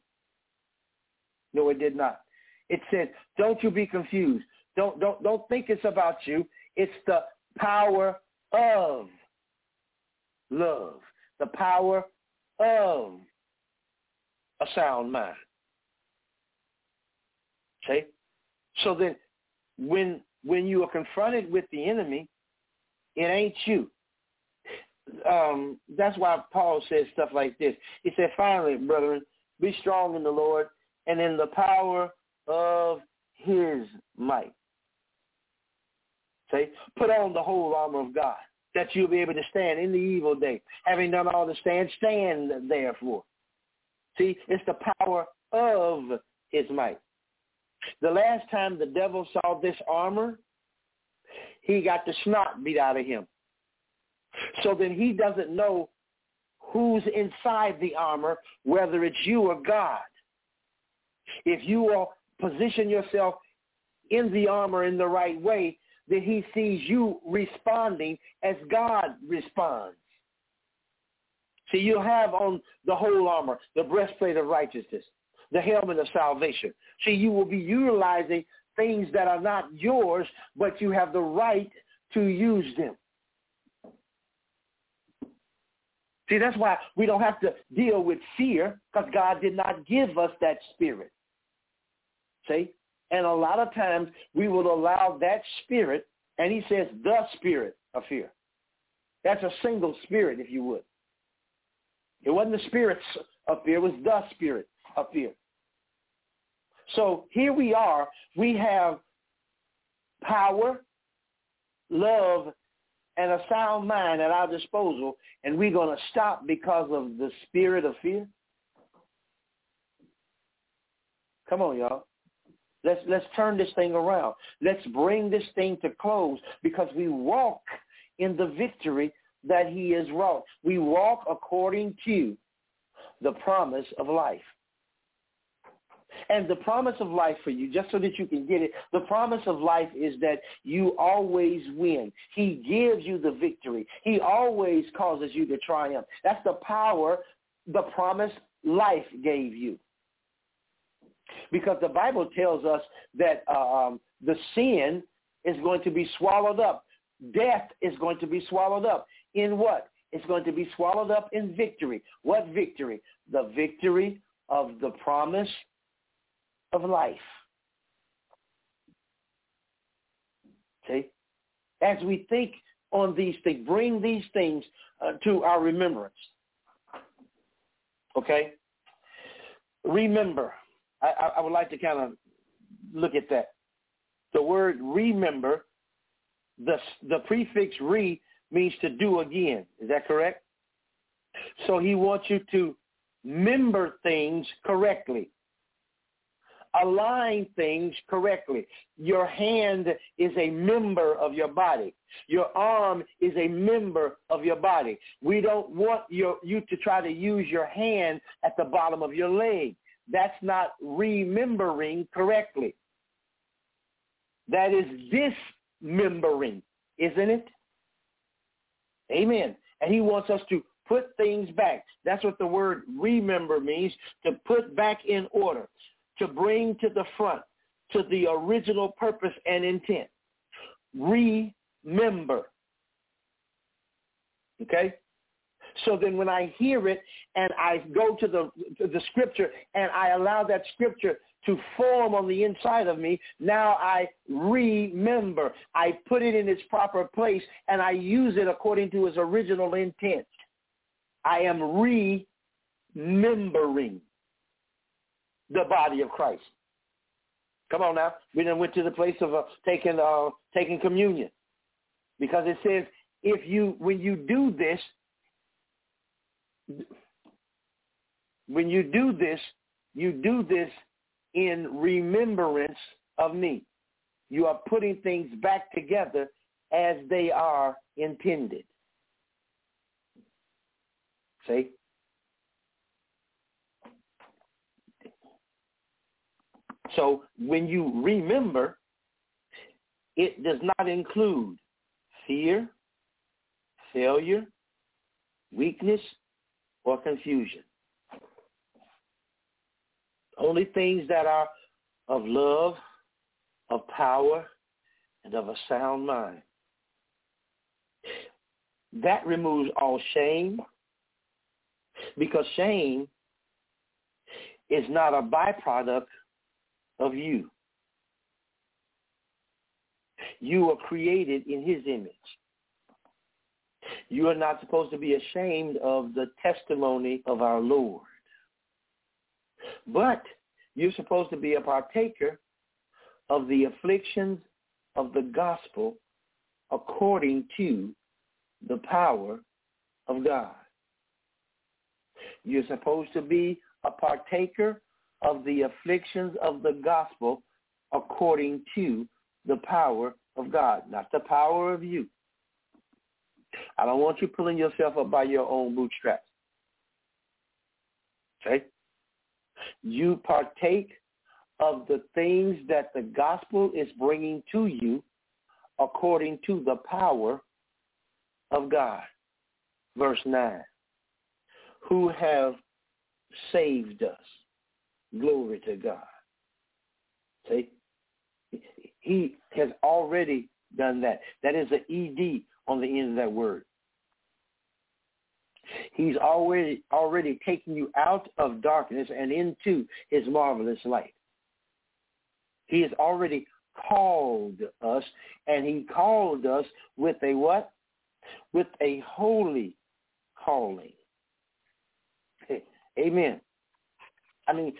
No, it did not. It said, don't you be confused. Don't, don't, don't think it's about you. It's the power of love, the power of a sound mind. Okay? So then when when you are confronted with the enemy, it ain't you. Um, that's why Paul says stuff like this. He said, finally, brethren, be strong in the Lord and in the power of his might. Say, Put on the whole armor of God that you'll be able to stand in the evil day. Having done all to stand, stand therefore. See, it's the power of his might. The last time the devil saw this armor, he got the snot beat out of him. So then he doesn't know who's inside the armor, whether it's you or God. If you will position yourself in the armor in the right way, then he sees you responding as God responds. See, you have on the whole armor, the breastplate of righteousness, the helmet of salvation. See, you will be utilizing things that are not yours, but you have the right to use them. See, that's why we don't have to deal with fear because God did not give us that spirit. See? And a lot of times we will allow that spirit, and he says the spirit of fear. That's a single spirit, if you would. It wasn't the spirits of fear, it was the spirit of fear. So here we are. We have power, love, and a sound mind at our disposal, and we're going to stop because of the spirit of fear? Come on, y'all. Let's let's turn this thing around. Let's bring this thing to close because we walk in the victory that he has wrought. We walk according to the promise of life. And the promise of life for you, just so that you can get it, the promise of life is that you always win. He gives you the victory. He always causes you to triumph. That's the power the promise life gave you. Because the Bible tells us that um, the sin is going to be swallowed up. Death is going to be swallowed up. In what? It's going to be swallowed up in victory. What victory? The victory of the promise of life. See? As we think on these things, bring these things uh, to our remembrance. Okay? Remember. I, I, I would like to kind of look at that. The word remember, the, the prefix re means to do again. Is that correct? So he wants you to member things correctly. Align things correctly. Your hand is a member of your body. Your arm is a member of your body. We don't want your, you to try to use your hand at the bottom of your leg. That's not remembering correctly. That is dismembering, isn't it? Amen. And he wants us to put things back. That's what the word remember means, to put back in order, to bring to the front, to the original purpose and intent. Remember. Okay? So then when I hear it and I go to the, to the scripture and I allow that scripture to form on the inside of me, now I remember. I put it in its proper place and I use it according to its original intent. I am remembering the body of Christ. Come on now. We then went to the place of uh, taking uh, taking communion because it says if you when you do this when you do this you do this in remembrance of me. You are putting things back together as they are intended. See? So when you remember, it does not include fear, failure, weakness, or confusion. Only things that are of love, of power, and of a sound mind. That removes all shame because shame is not a byproduct of you. You are created in his image. You are not supposed to be ashamed of the testimony of our Lord. But you're supposed to be a partaker of the afflictions of the gospel according to the power of God. You're supposed to be a partaker of the afflictions of the gospel according to the power of God, not the power of you. I don't want you pulling yourself up by your own bootstraps. Okay? You partake of the things that the gospel is bringing to you according to the power of God. Verse 9. Who have saved us. Glory to God. See? He has already done that. That is an ED on the end of that word. He's already already taken you out of darkness and into his marvelous light. He has already called us and he called us with a what? With a holy calling. Amen. I mean,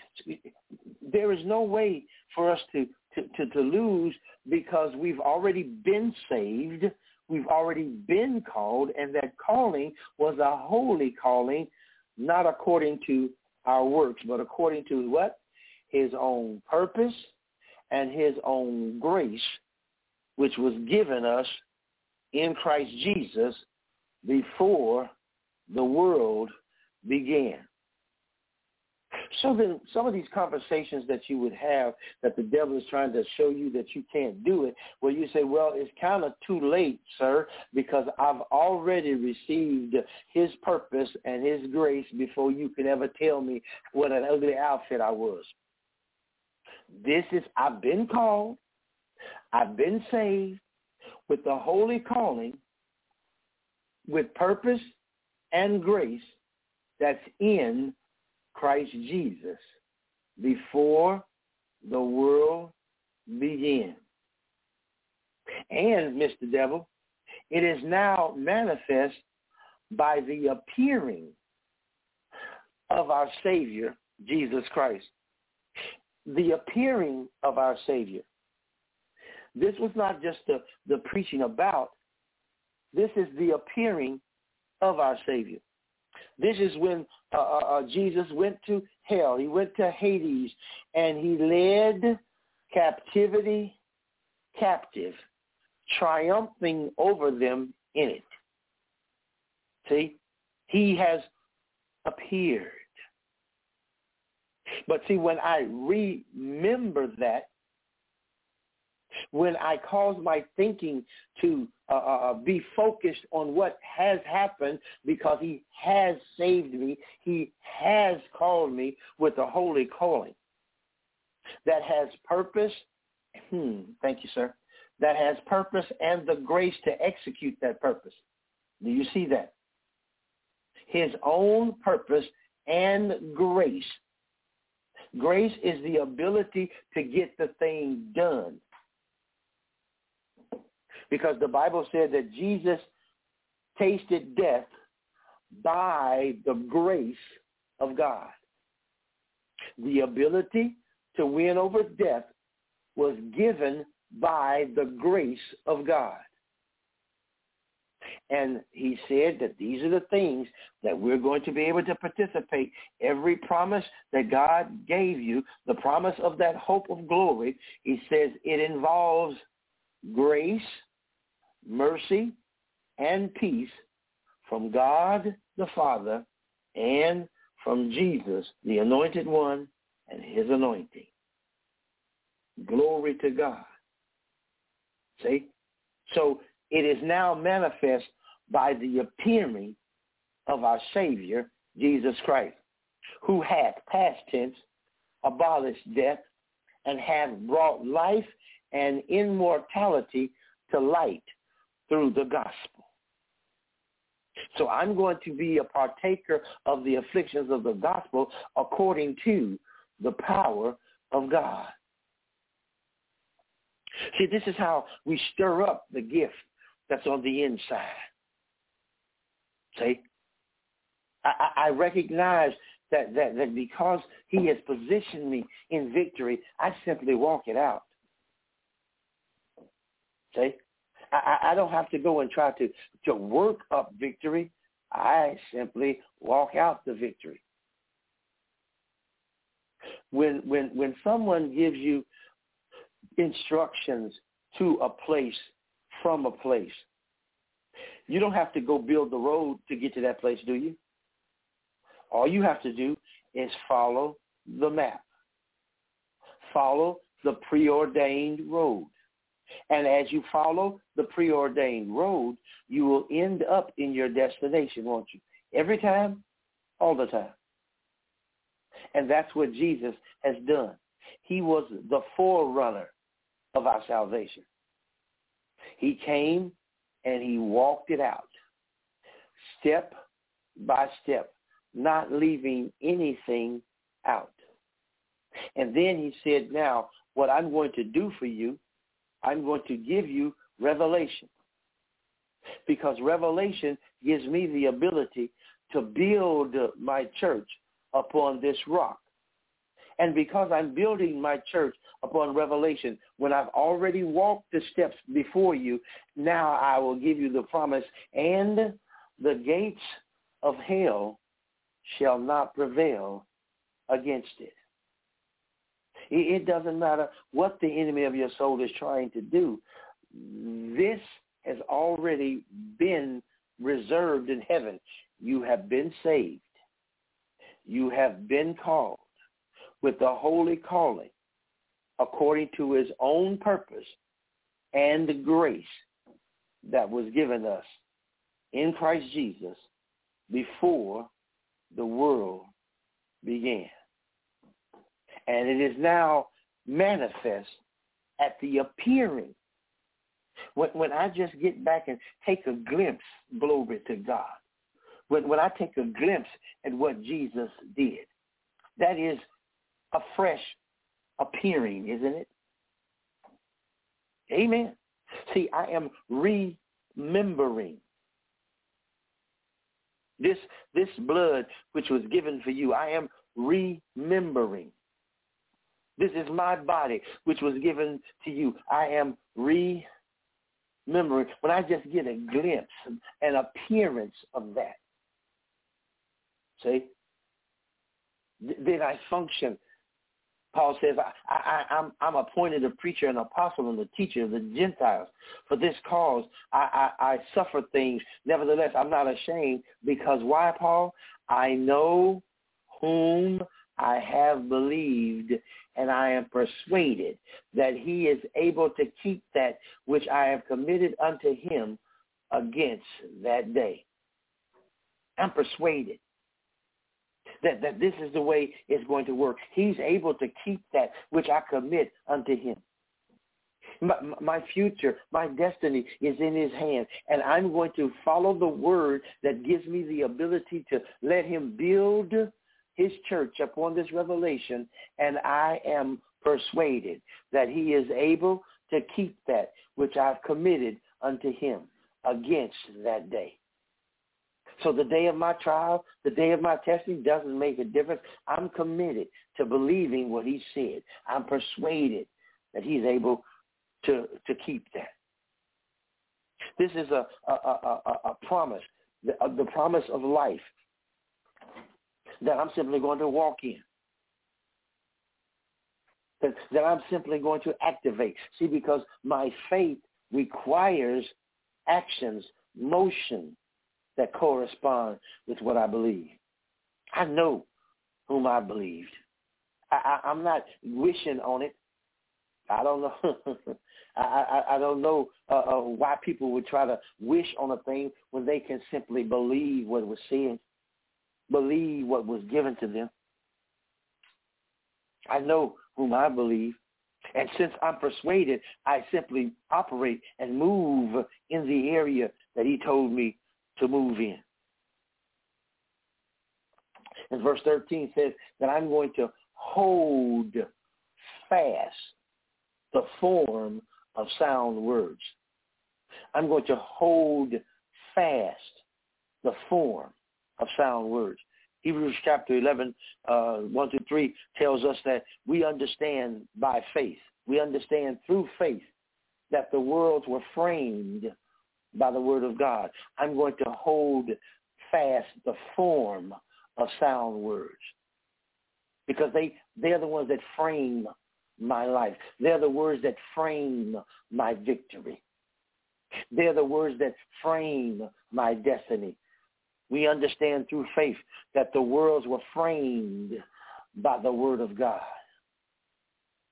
there is no way for us to, to, to, to lose because we've already been saved We've already been called, and that calling was a holy calling, not according to our works, but according to what? His own purpose and his own grace, which was given us in Christ Jesus before the world began. So then some of these conversations that you would have that the devil is trying to show you that you can't do it, where you say, well, it's kind of too late, sir, because I've already received his purpose and his grace before you can ever tell me what an ugly outfit I was. This is, I've been called, I've been saved with the holy calling, with purpose and grace that's in Christ Jesus before the world began. And, Mr. Devil, it is now manifest by the appearing of our Savior, Jesus Christ. The appearing of our Savior. This was not just the, the preaching about. This is the appearing of our Savior. This is when uh, uh, uh, Jesus went to hell. He went to Hades, and he led captivity captive, triumphing over them in it. See, he has appeared. But see, when I remember that, when I cause my thinking to uh, be focused on what has happened because he has saved me, he has called me with a holy calling that has purpose, hmm, thank you, sir, that has purpose and the grace to execute that purpose. Do you see that? His own purpose and grace. Grace is the ability to get the thing done because the Bible said that Jesus tasted death by the grace of God. The ability to win over death was given by the grace of God. And he said that these are the things that we're going to be able to participate. Every promise that God gave you, the promise of that hope of glory, he says it involves grace, mercy, and peace from God the Father and from Jesus, the anointed one, and his anointing. Glory to God. See? So it is now manifest by the appearing of our Savior, Jesus Christ, who hath, past tense, abolished death and hath brought life and immortality to light through the gospel. So I'm going to be a partaker of the afflictions of the gospel according to the power of God. See, this is how we stir up the gift that's on the inside. See? I, I recognize that, that, that because he has positioned me in victory, I simply walk it out. See? I, I don't have to go and try to, to work up victory. I simply walk out the victory. When when when someone gives you instructions to a place from a place, you don't have to go build the road to get to that place, do you? All you have to do is follow the map. Follow the preordained road. And as you follow the preordained road, you will end up in your destination, won't you? Every time, all the time. And that's what Jesus has done. He was the forerunner of our salvation. He came and he walked it out step by step, not leaving anything out. And then he said, now, what I'm going to do for you I'm going to give you revelation. Because revelation gives me the ability to build my church upon this rock. And because I'm building my church upon revelation, when I've already walked the steps before you, now I will give you the promise, and the gates of hell shall not prevail against it. It doesn't matter what the enemy of your soul is trying to do. This has already been reserved in heaven. You have been saved. You have been called with the holy calling according to his own purpose and the grace that was given us in Christ Jesus before the world began and it is now manifest at the appearing. When, when I just get back and take a glimpse, glory to God. When, when I take a glimpse at what Jesus did. That is a fresh appearing, isn't it? Amen. See, I am remembering this this blood which was given for you. I am remembering. This is my body which was given to you. I am remembering. When I just get a glimpse, an appearance of that, see, then I function Paul says, I, I, I'm, I'm appointed a preacher, an apostle, and a teacher of the Gentiles. For this cause, I, I, I suffer things. Nevertheless, I'm not ashamed because why, Paul? I know whom I have believed, and I am persuaded that he is able to keep that which I have committed unto him against that day. I'm persuaded that, that this is the way it's going to work. He's able to keep that which I commit unto him. My, my, future, my destiny is in his hand, and I'm going to follow the word that gives me the ability to let him build his church upon this revelation, and I am persuaded that he is able to keep that which I've committed unto him against that day. So the day of my trial, the day of my testing doesn't make a difference. I'm committed to believing what he said. I'm persuaded that he's able to, to keep that. This is a, a, a, a, a promise, the, the promise of life that I'm simply going to walk in. That, that I'm simply going to activate. See, because my faith requires actions, motion, that correspond with what I believe. I know whom I believed. I, I, I'm not wishing on it. I don't know. I, I, I don't know uh, uh, why people would try to wish on a thing when they can simply believe what was said, believe what was given to them. I know whom I believe. And since I'm persuaded, I simply operate and move in the area that he told me to move in. And verse 13 says that I'm going to hold fast the form of sound words. I'm going to hold fast the form of sound words. Hebrews chapter 11, uh, 1 to 3 tells us that we understand by faith. We understand through faith that the worlds were framed by the word of God. I'm going to hold fast the form of sound words because they, they're the ones that frame my life. They're the words that frame my victory. They're the words that frame my destiny. We understand through faith that the worlds were framed by the word of God.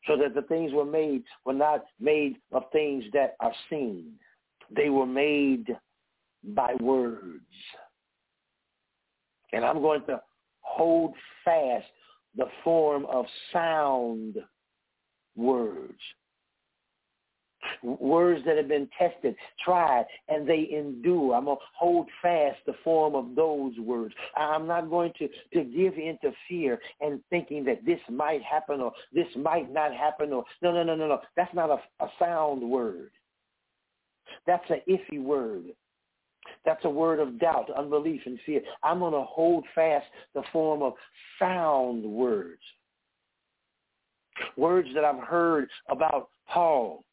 So that the things were made were not made of things that are seen. They were made by words. And I'm going to hold fast the form of sound words. Words that have been tested, tried, and they endure. I'm going to hold fast the form of those words. I'm not going to, to give in to fear and thinking that this might happen or this might not happen or no, no, no, no, no. That's not a, a sound word. That's an iffy word. That's a word of doubt, unbelief, and fear. I'm going to hold fast the form of sound words. Words that I've heard about Paul.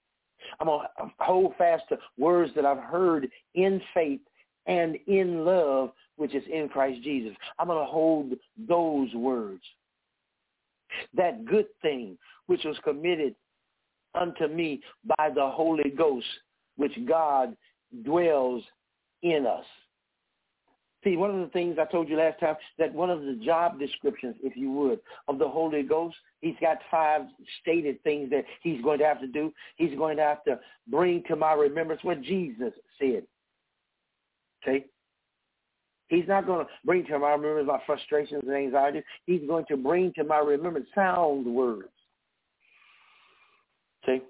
I'm going to hold fast to words that I've heard in faith and in love, which is in Christ Jesus. I'm going to hold those words. That good thing which was committed unto me by the Holy Ghost which God dwells in us. See, one of the things I told you last time, that one of the job descriptions, if you would, of the Holy Ghost, he's got five stated things that he's going to have to do. He's going to have to bring to my remembrance what Jesus said. Okay? He's not going to bring to my remembrance my frustrations and anxieties. He's going to bring to my remembrance sound words. See?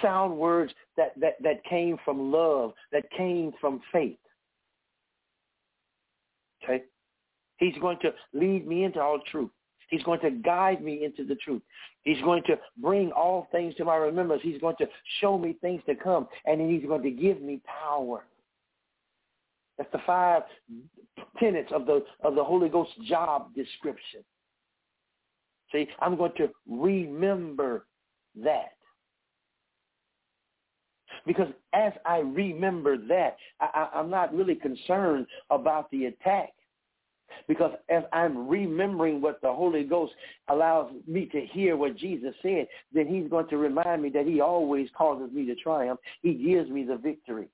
sound words that, that, that came from love, that came from faith. Okay? He's going to lead me into all truth. He's going to guide me into the truth. He's going to bring all things to my remembrance. He's going to show me things to come, and then he's going to give me power. That's the five tenets of the of the Holy Ghost job description. See, I'm going to remember that. Because as I remember that, I, I, I'm not really concerned about the attack. Because as I'm remembering what the Holy Ghost allows me to hear what Jesus said, then he's going to remind me that he always causes me to triumph. He gives me the victory.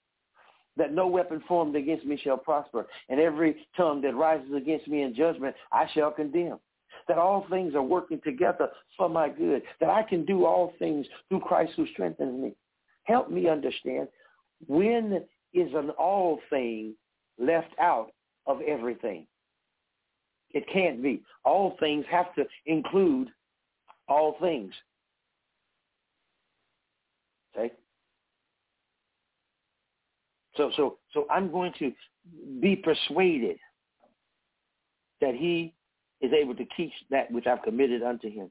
That no weapon formed against me shall prosper, and every tongue that rises against me in judgment I shall condemn. That all things are working together for my good. That I can do all things through Christ who strengthens me. Help me understand when is an all thing left out of everything? It can't be. All things have to include all things. Okay? So so so I'm going to be persuaded that he is able to teach that which I've committed unto him.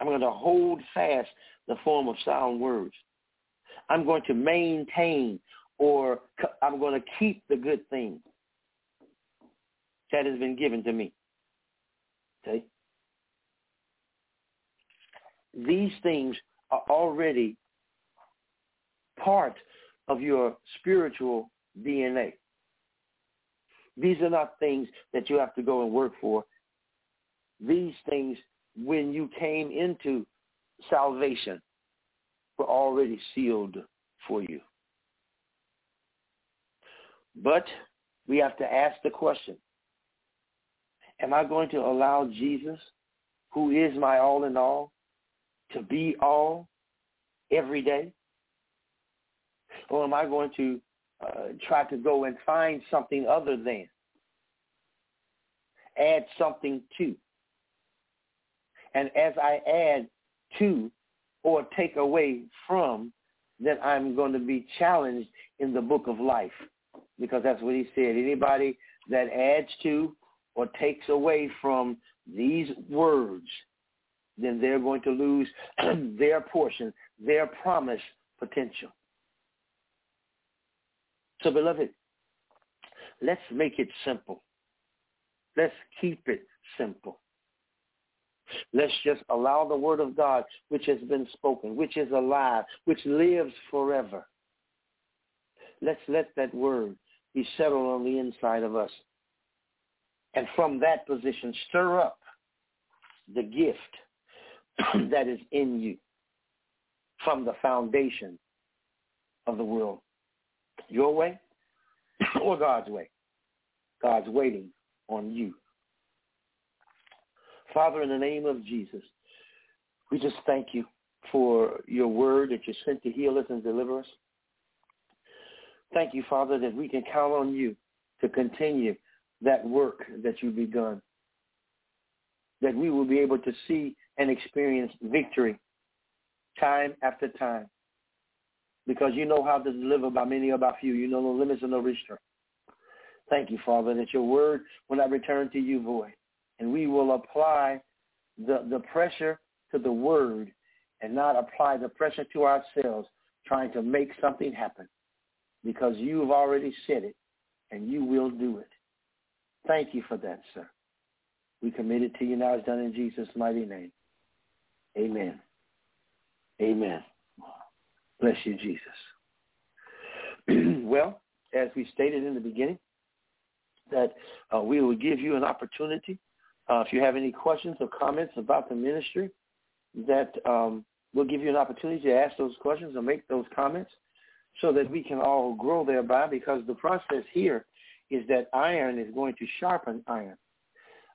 I'm going to hold fast the form of sound words. I'm going to maintain or I'm going to keep the good thing that has been given to me. Okay? These things are already part of your spiritual DNA. These are not things that you have to go and work for. These things, when you came into salvation, were already sealed for you. But we have to ask the question, am I going to allow Jesus, who is my all in all, to be all every day? Or am I going to uh, try to go and find something other than, add something to? And as I add to or take away from, then I'm going to be challenged in the book of life because that's what he said. Anybody that adds to or takes away from these words, then they're going to lose their portion, their promised potential. So, beloved, let's make it simple. Let's keep it simple. Let's just allow the word of God, which has been spoken, which is alive, which lives forever. Let's let that word be settled on the inside of us. And from that position, stir up the gift that is in you from the foundation of the world. Your way or God's way. God's waiting on you. Father, in the name of Jesus, we just thank you for your word that you sent to heal us and deliver us. Thank you, Father, that we can count on you to continue that work that you've begun, that we will be able to see and experience victory time after time because you know how to deliver by many or by few. You know no limits and no restraint. Thank you, Father, that your word will not return to you void. And we will apply the, the pressure to the word and not apply the pressure to ourselves trying to make something happen because you have already said it and you will do it. Thank you for that, sir. We commit it to you now. It's done in Jesus' mighty name. Amen. Amen. Bless you, Jesus. well, as we stated in the beginning, that uh, we will give you an opportunity. Uh, if you have any questions or comments about the ministry, that um, we'll give you an opportunity to ask those questions or make those comments so that we can all grow thereby because the process here is that iron is going to sharpen iron.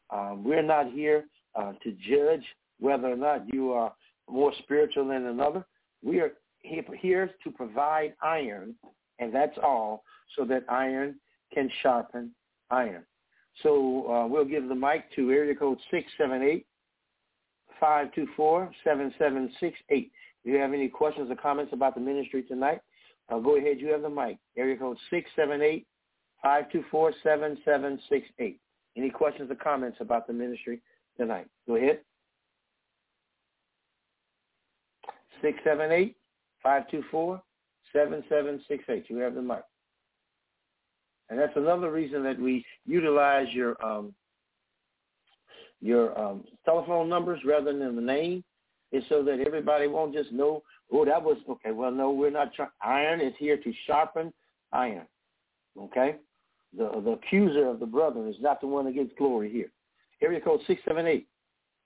Um, we're not here uh, to judge whether or not you are more spiritual than another. We are here to provide iron, and that's all, so that iron can sharpen iron. So uh, we'll give the mic to area code 678 524 7768. If you have any questions or comments about the ministry tonight, uh, go ahead. You have the mic. Area code 678 524 7768. Any questions or comments about the ministry tonight? Go ahead. 678-524-7768. You have the mic. And that's another reason that we utilize your um, your um, telephone numbers rather than the name is so that everybody won't just know, oh, that was, okay, well, no, we're not trying. Iron is here to sharpen iron, okay? The, the accuser of the brethren is not the one that gets glory here. Area code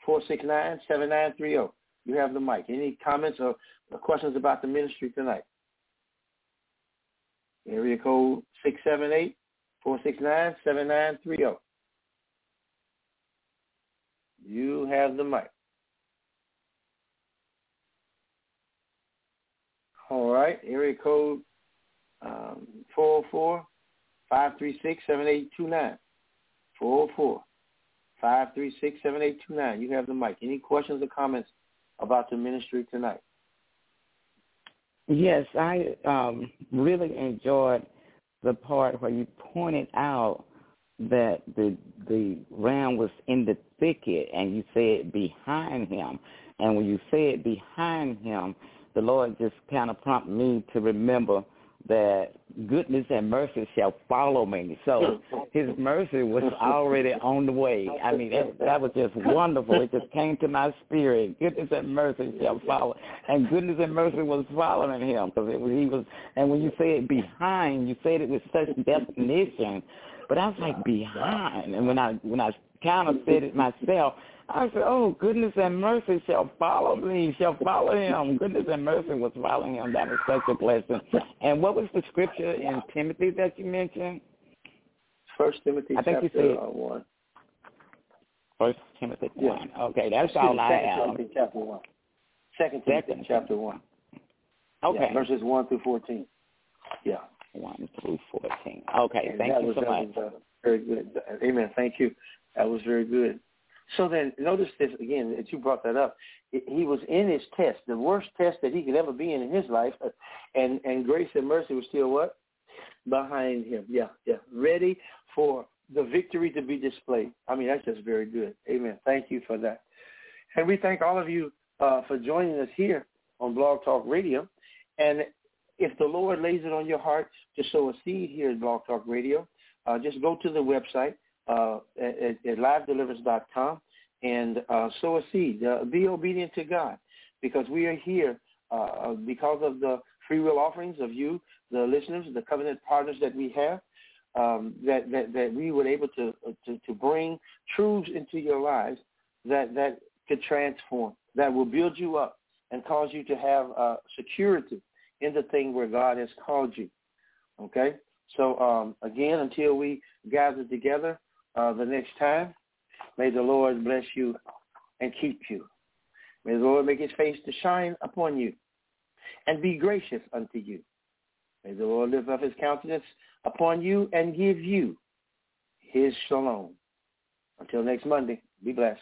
678-469-7930. You have the mic. Any comments or questions about the ministry tonight? Area code 678-469-7930. You have the mic. All right. Area code um, 404-536-7829. 404-536-7829. You have the mic. Any questions or comments about the ministry tonight? Yes, I um, really enjoyed the part where you pointed out that the the ram was in the thicket and you said behind him and when you said behind him the lord just kind of prompted me to remember that goodness and mercy shall follow me. So his mercy was already on the way. I mean that, that was just wonderful. It just came to my spirit. Goodness and mercy shall follow. And goodness and mercy was following him because it was he was and when you said behind you said it with such definition. But I was like behind, and when I when I kind of said it myself, I said, "Oh, goodness and mercy shall follow me, shall follow him. Goodness and mercy was following him. That was such a blessing." And what was the scripture in Timothy that you mentioned? First Timothy I think chapter you said- uh, one. First Timothy Yeah. one. Okay, that's Excuse all I have. Timothy chapter one. Second Timothy Second. chapter one. Okay, Yeah, verses one through fourteen. Yeah. one through fourteen. Okay, And thank you was, so much. was, uh, very good. Amen. Thank you. That was very good. So then, notice this again. That you brought that up. He- was in his test, the worst test that he could ever be in in his life, uh, and and grace and mercy was still what behind him. Yeah, yeah, ready for the victory to be displayed. I mean, that's just very good. Amen. Thank you for that. And we thank all of you uh, for joining us here on Blog Talk Radio. And if the Lord lays it on your heart to sow a seed here at Blog Talk Radio, uh, just go to the website uh, at, at livedeliverance.com and uh, sow a seed. Uh, be obedient to God because we are here uh, because of the free will offerings of you, the listeners, the covenant partners that we have, um, that, that, that we were able to, to, to bring truths into your lives that, that could transform, that will build you up and cause you to have uh, security in the thing where God has called you. Okay? So um, again, until we gather together uh, the next time, may the Lord bless you and keep you. May the Lord make his face to shine upon you and be gracious unto you. May the Lord lift up his countenance upon you and give you his shalom. Until next Monday, be blessed.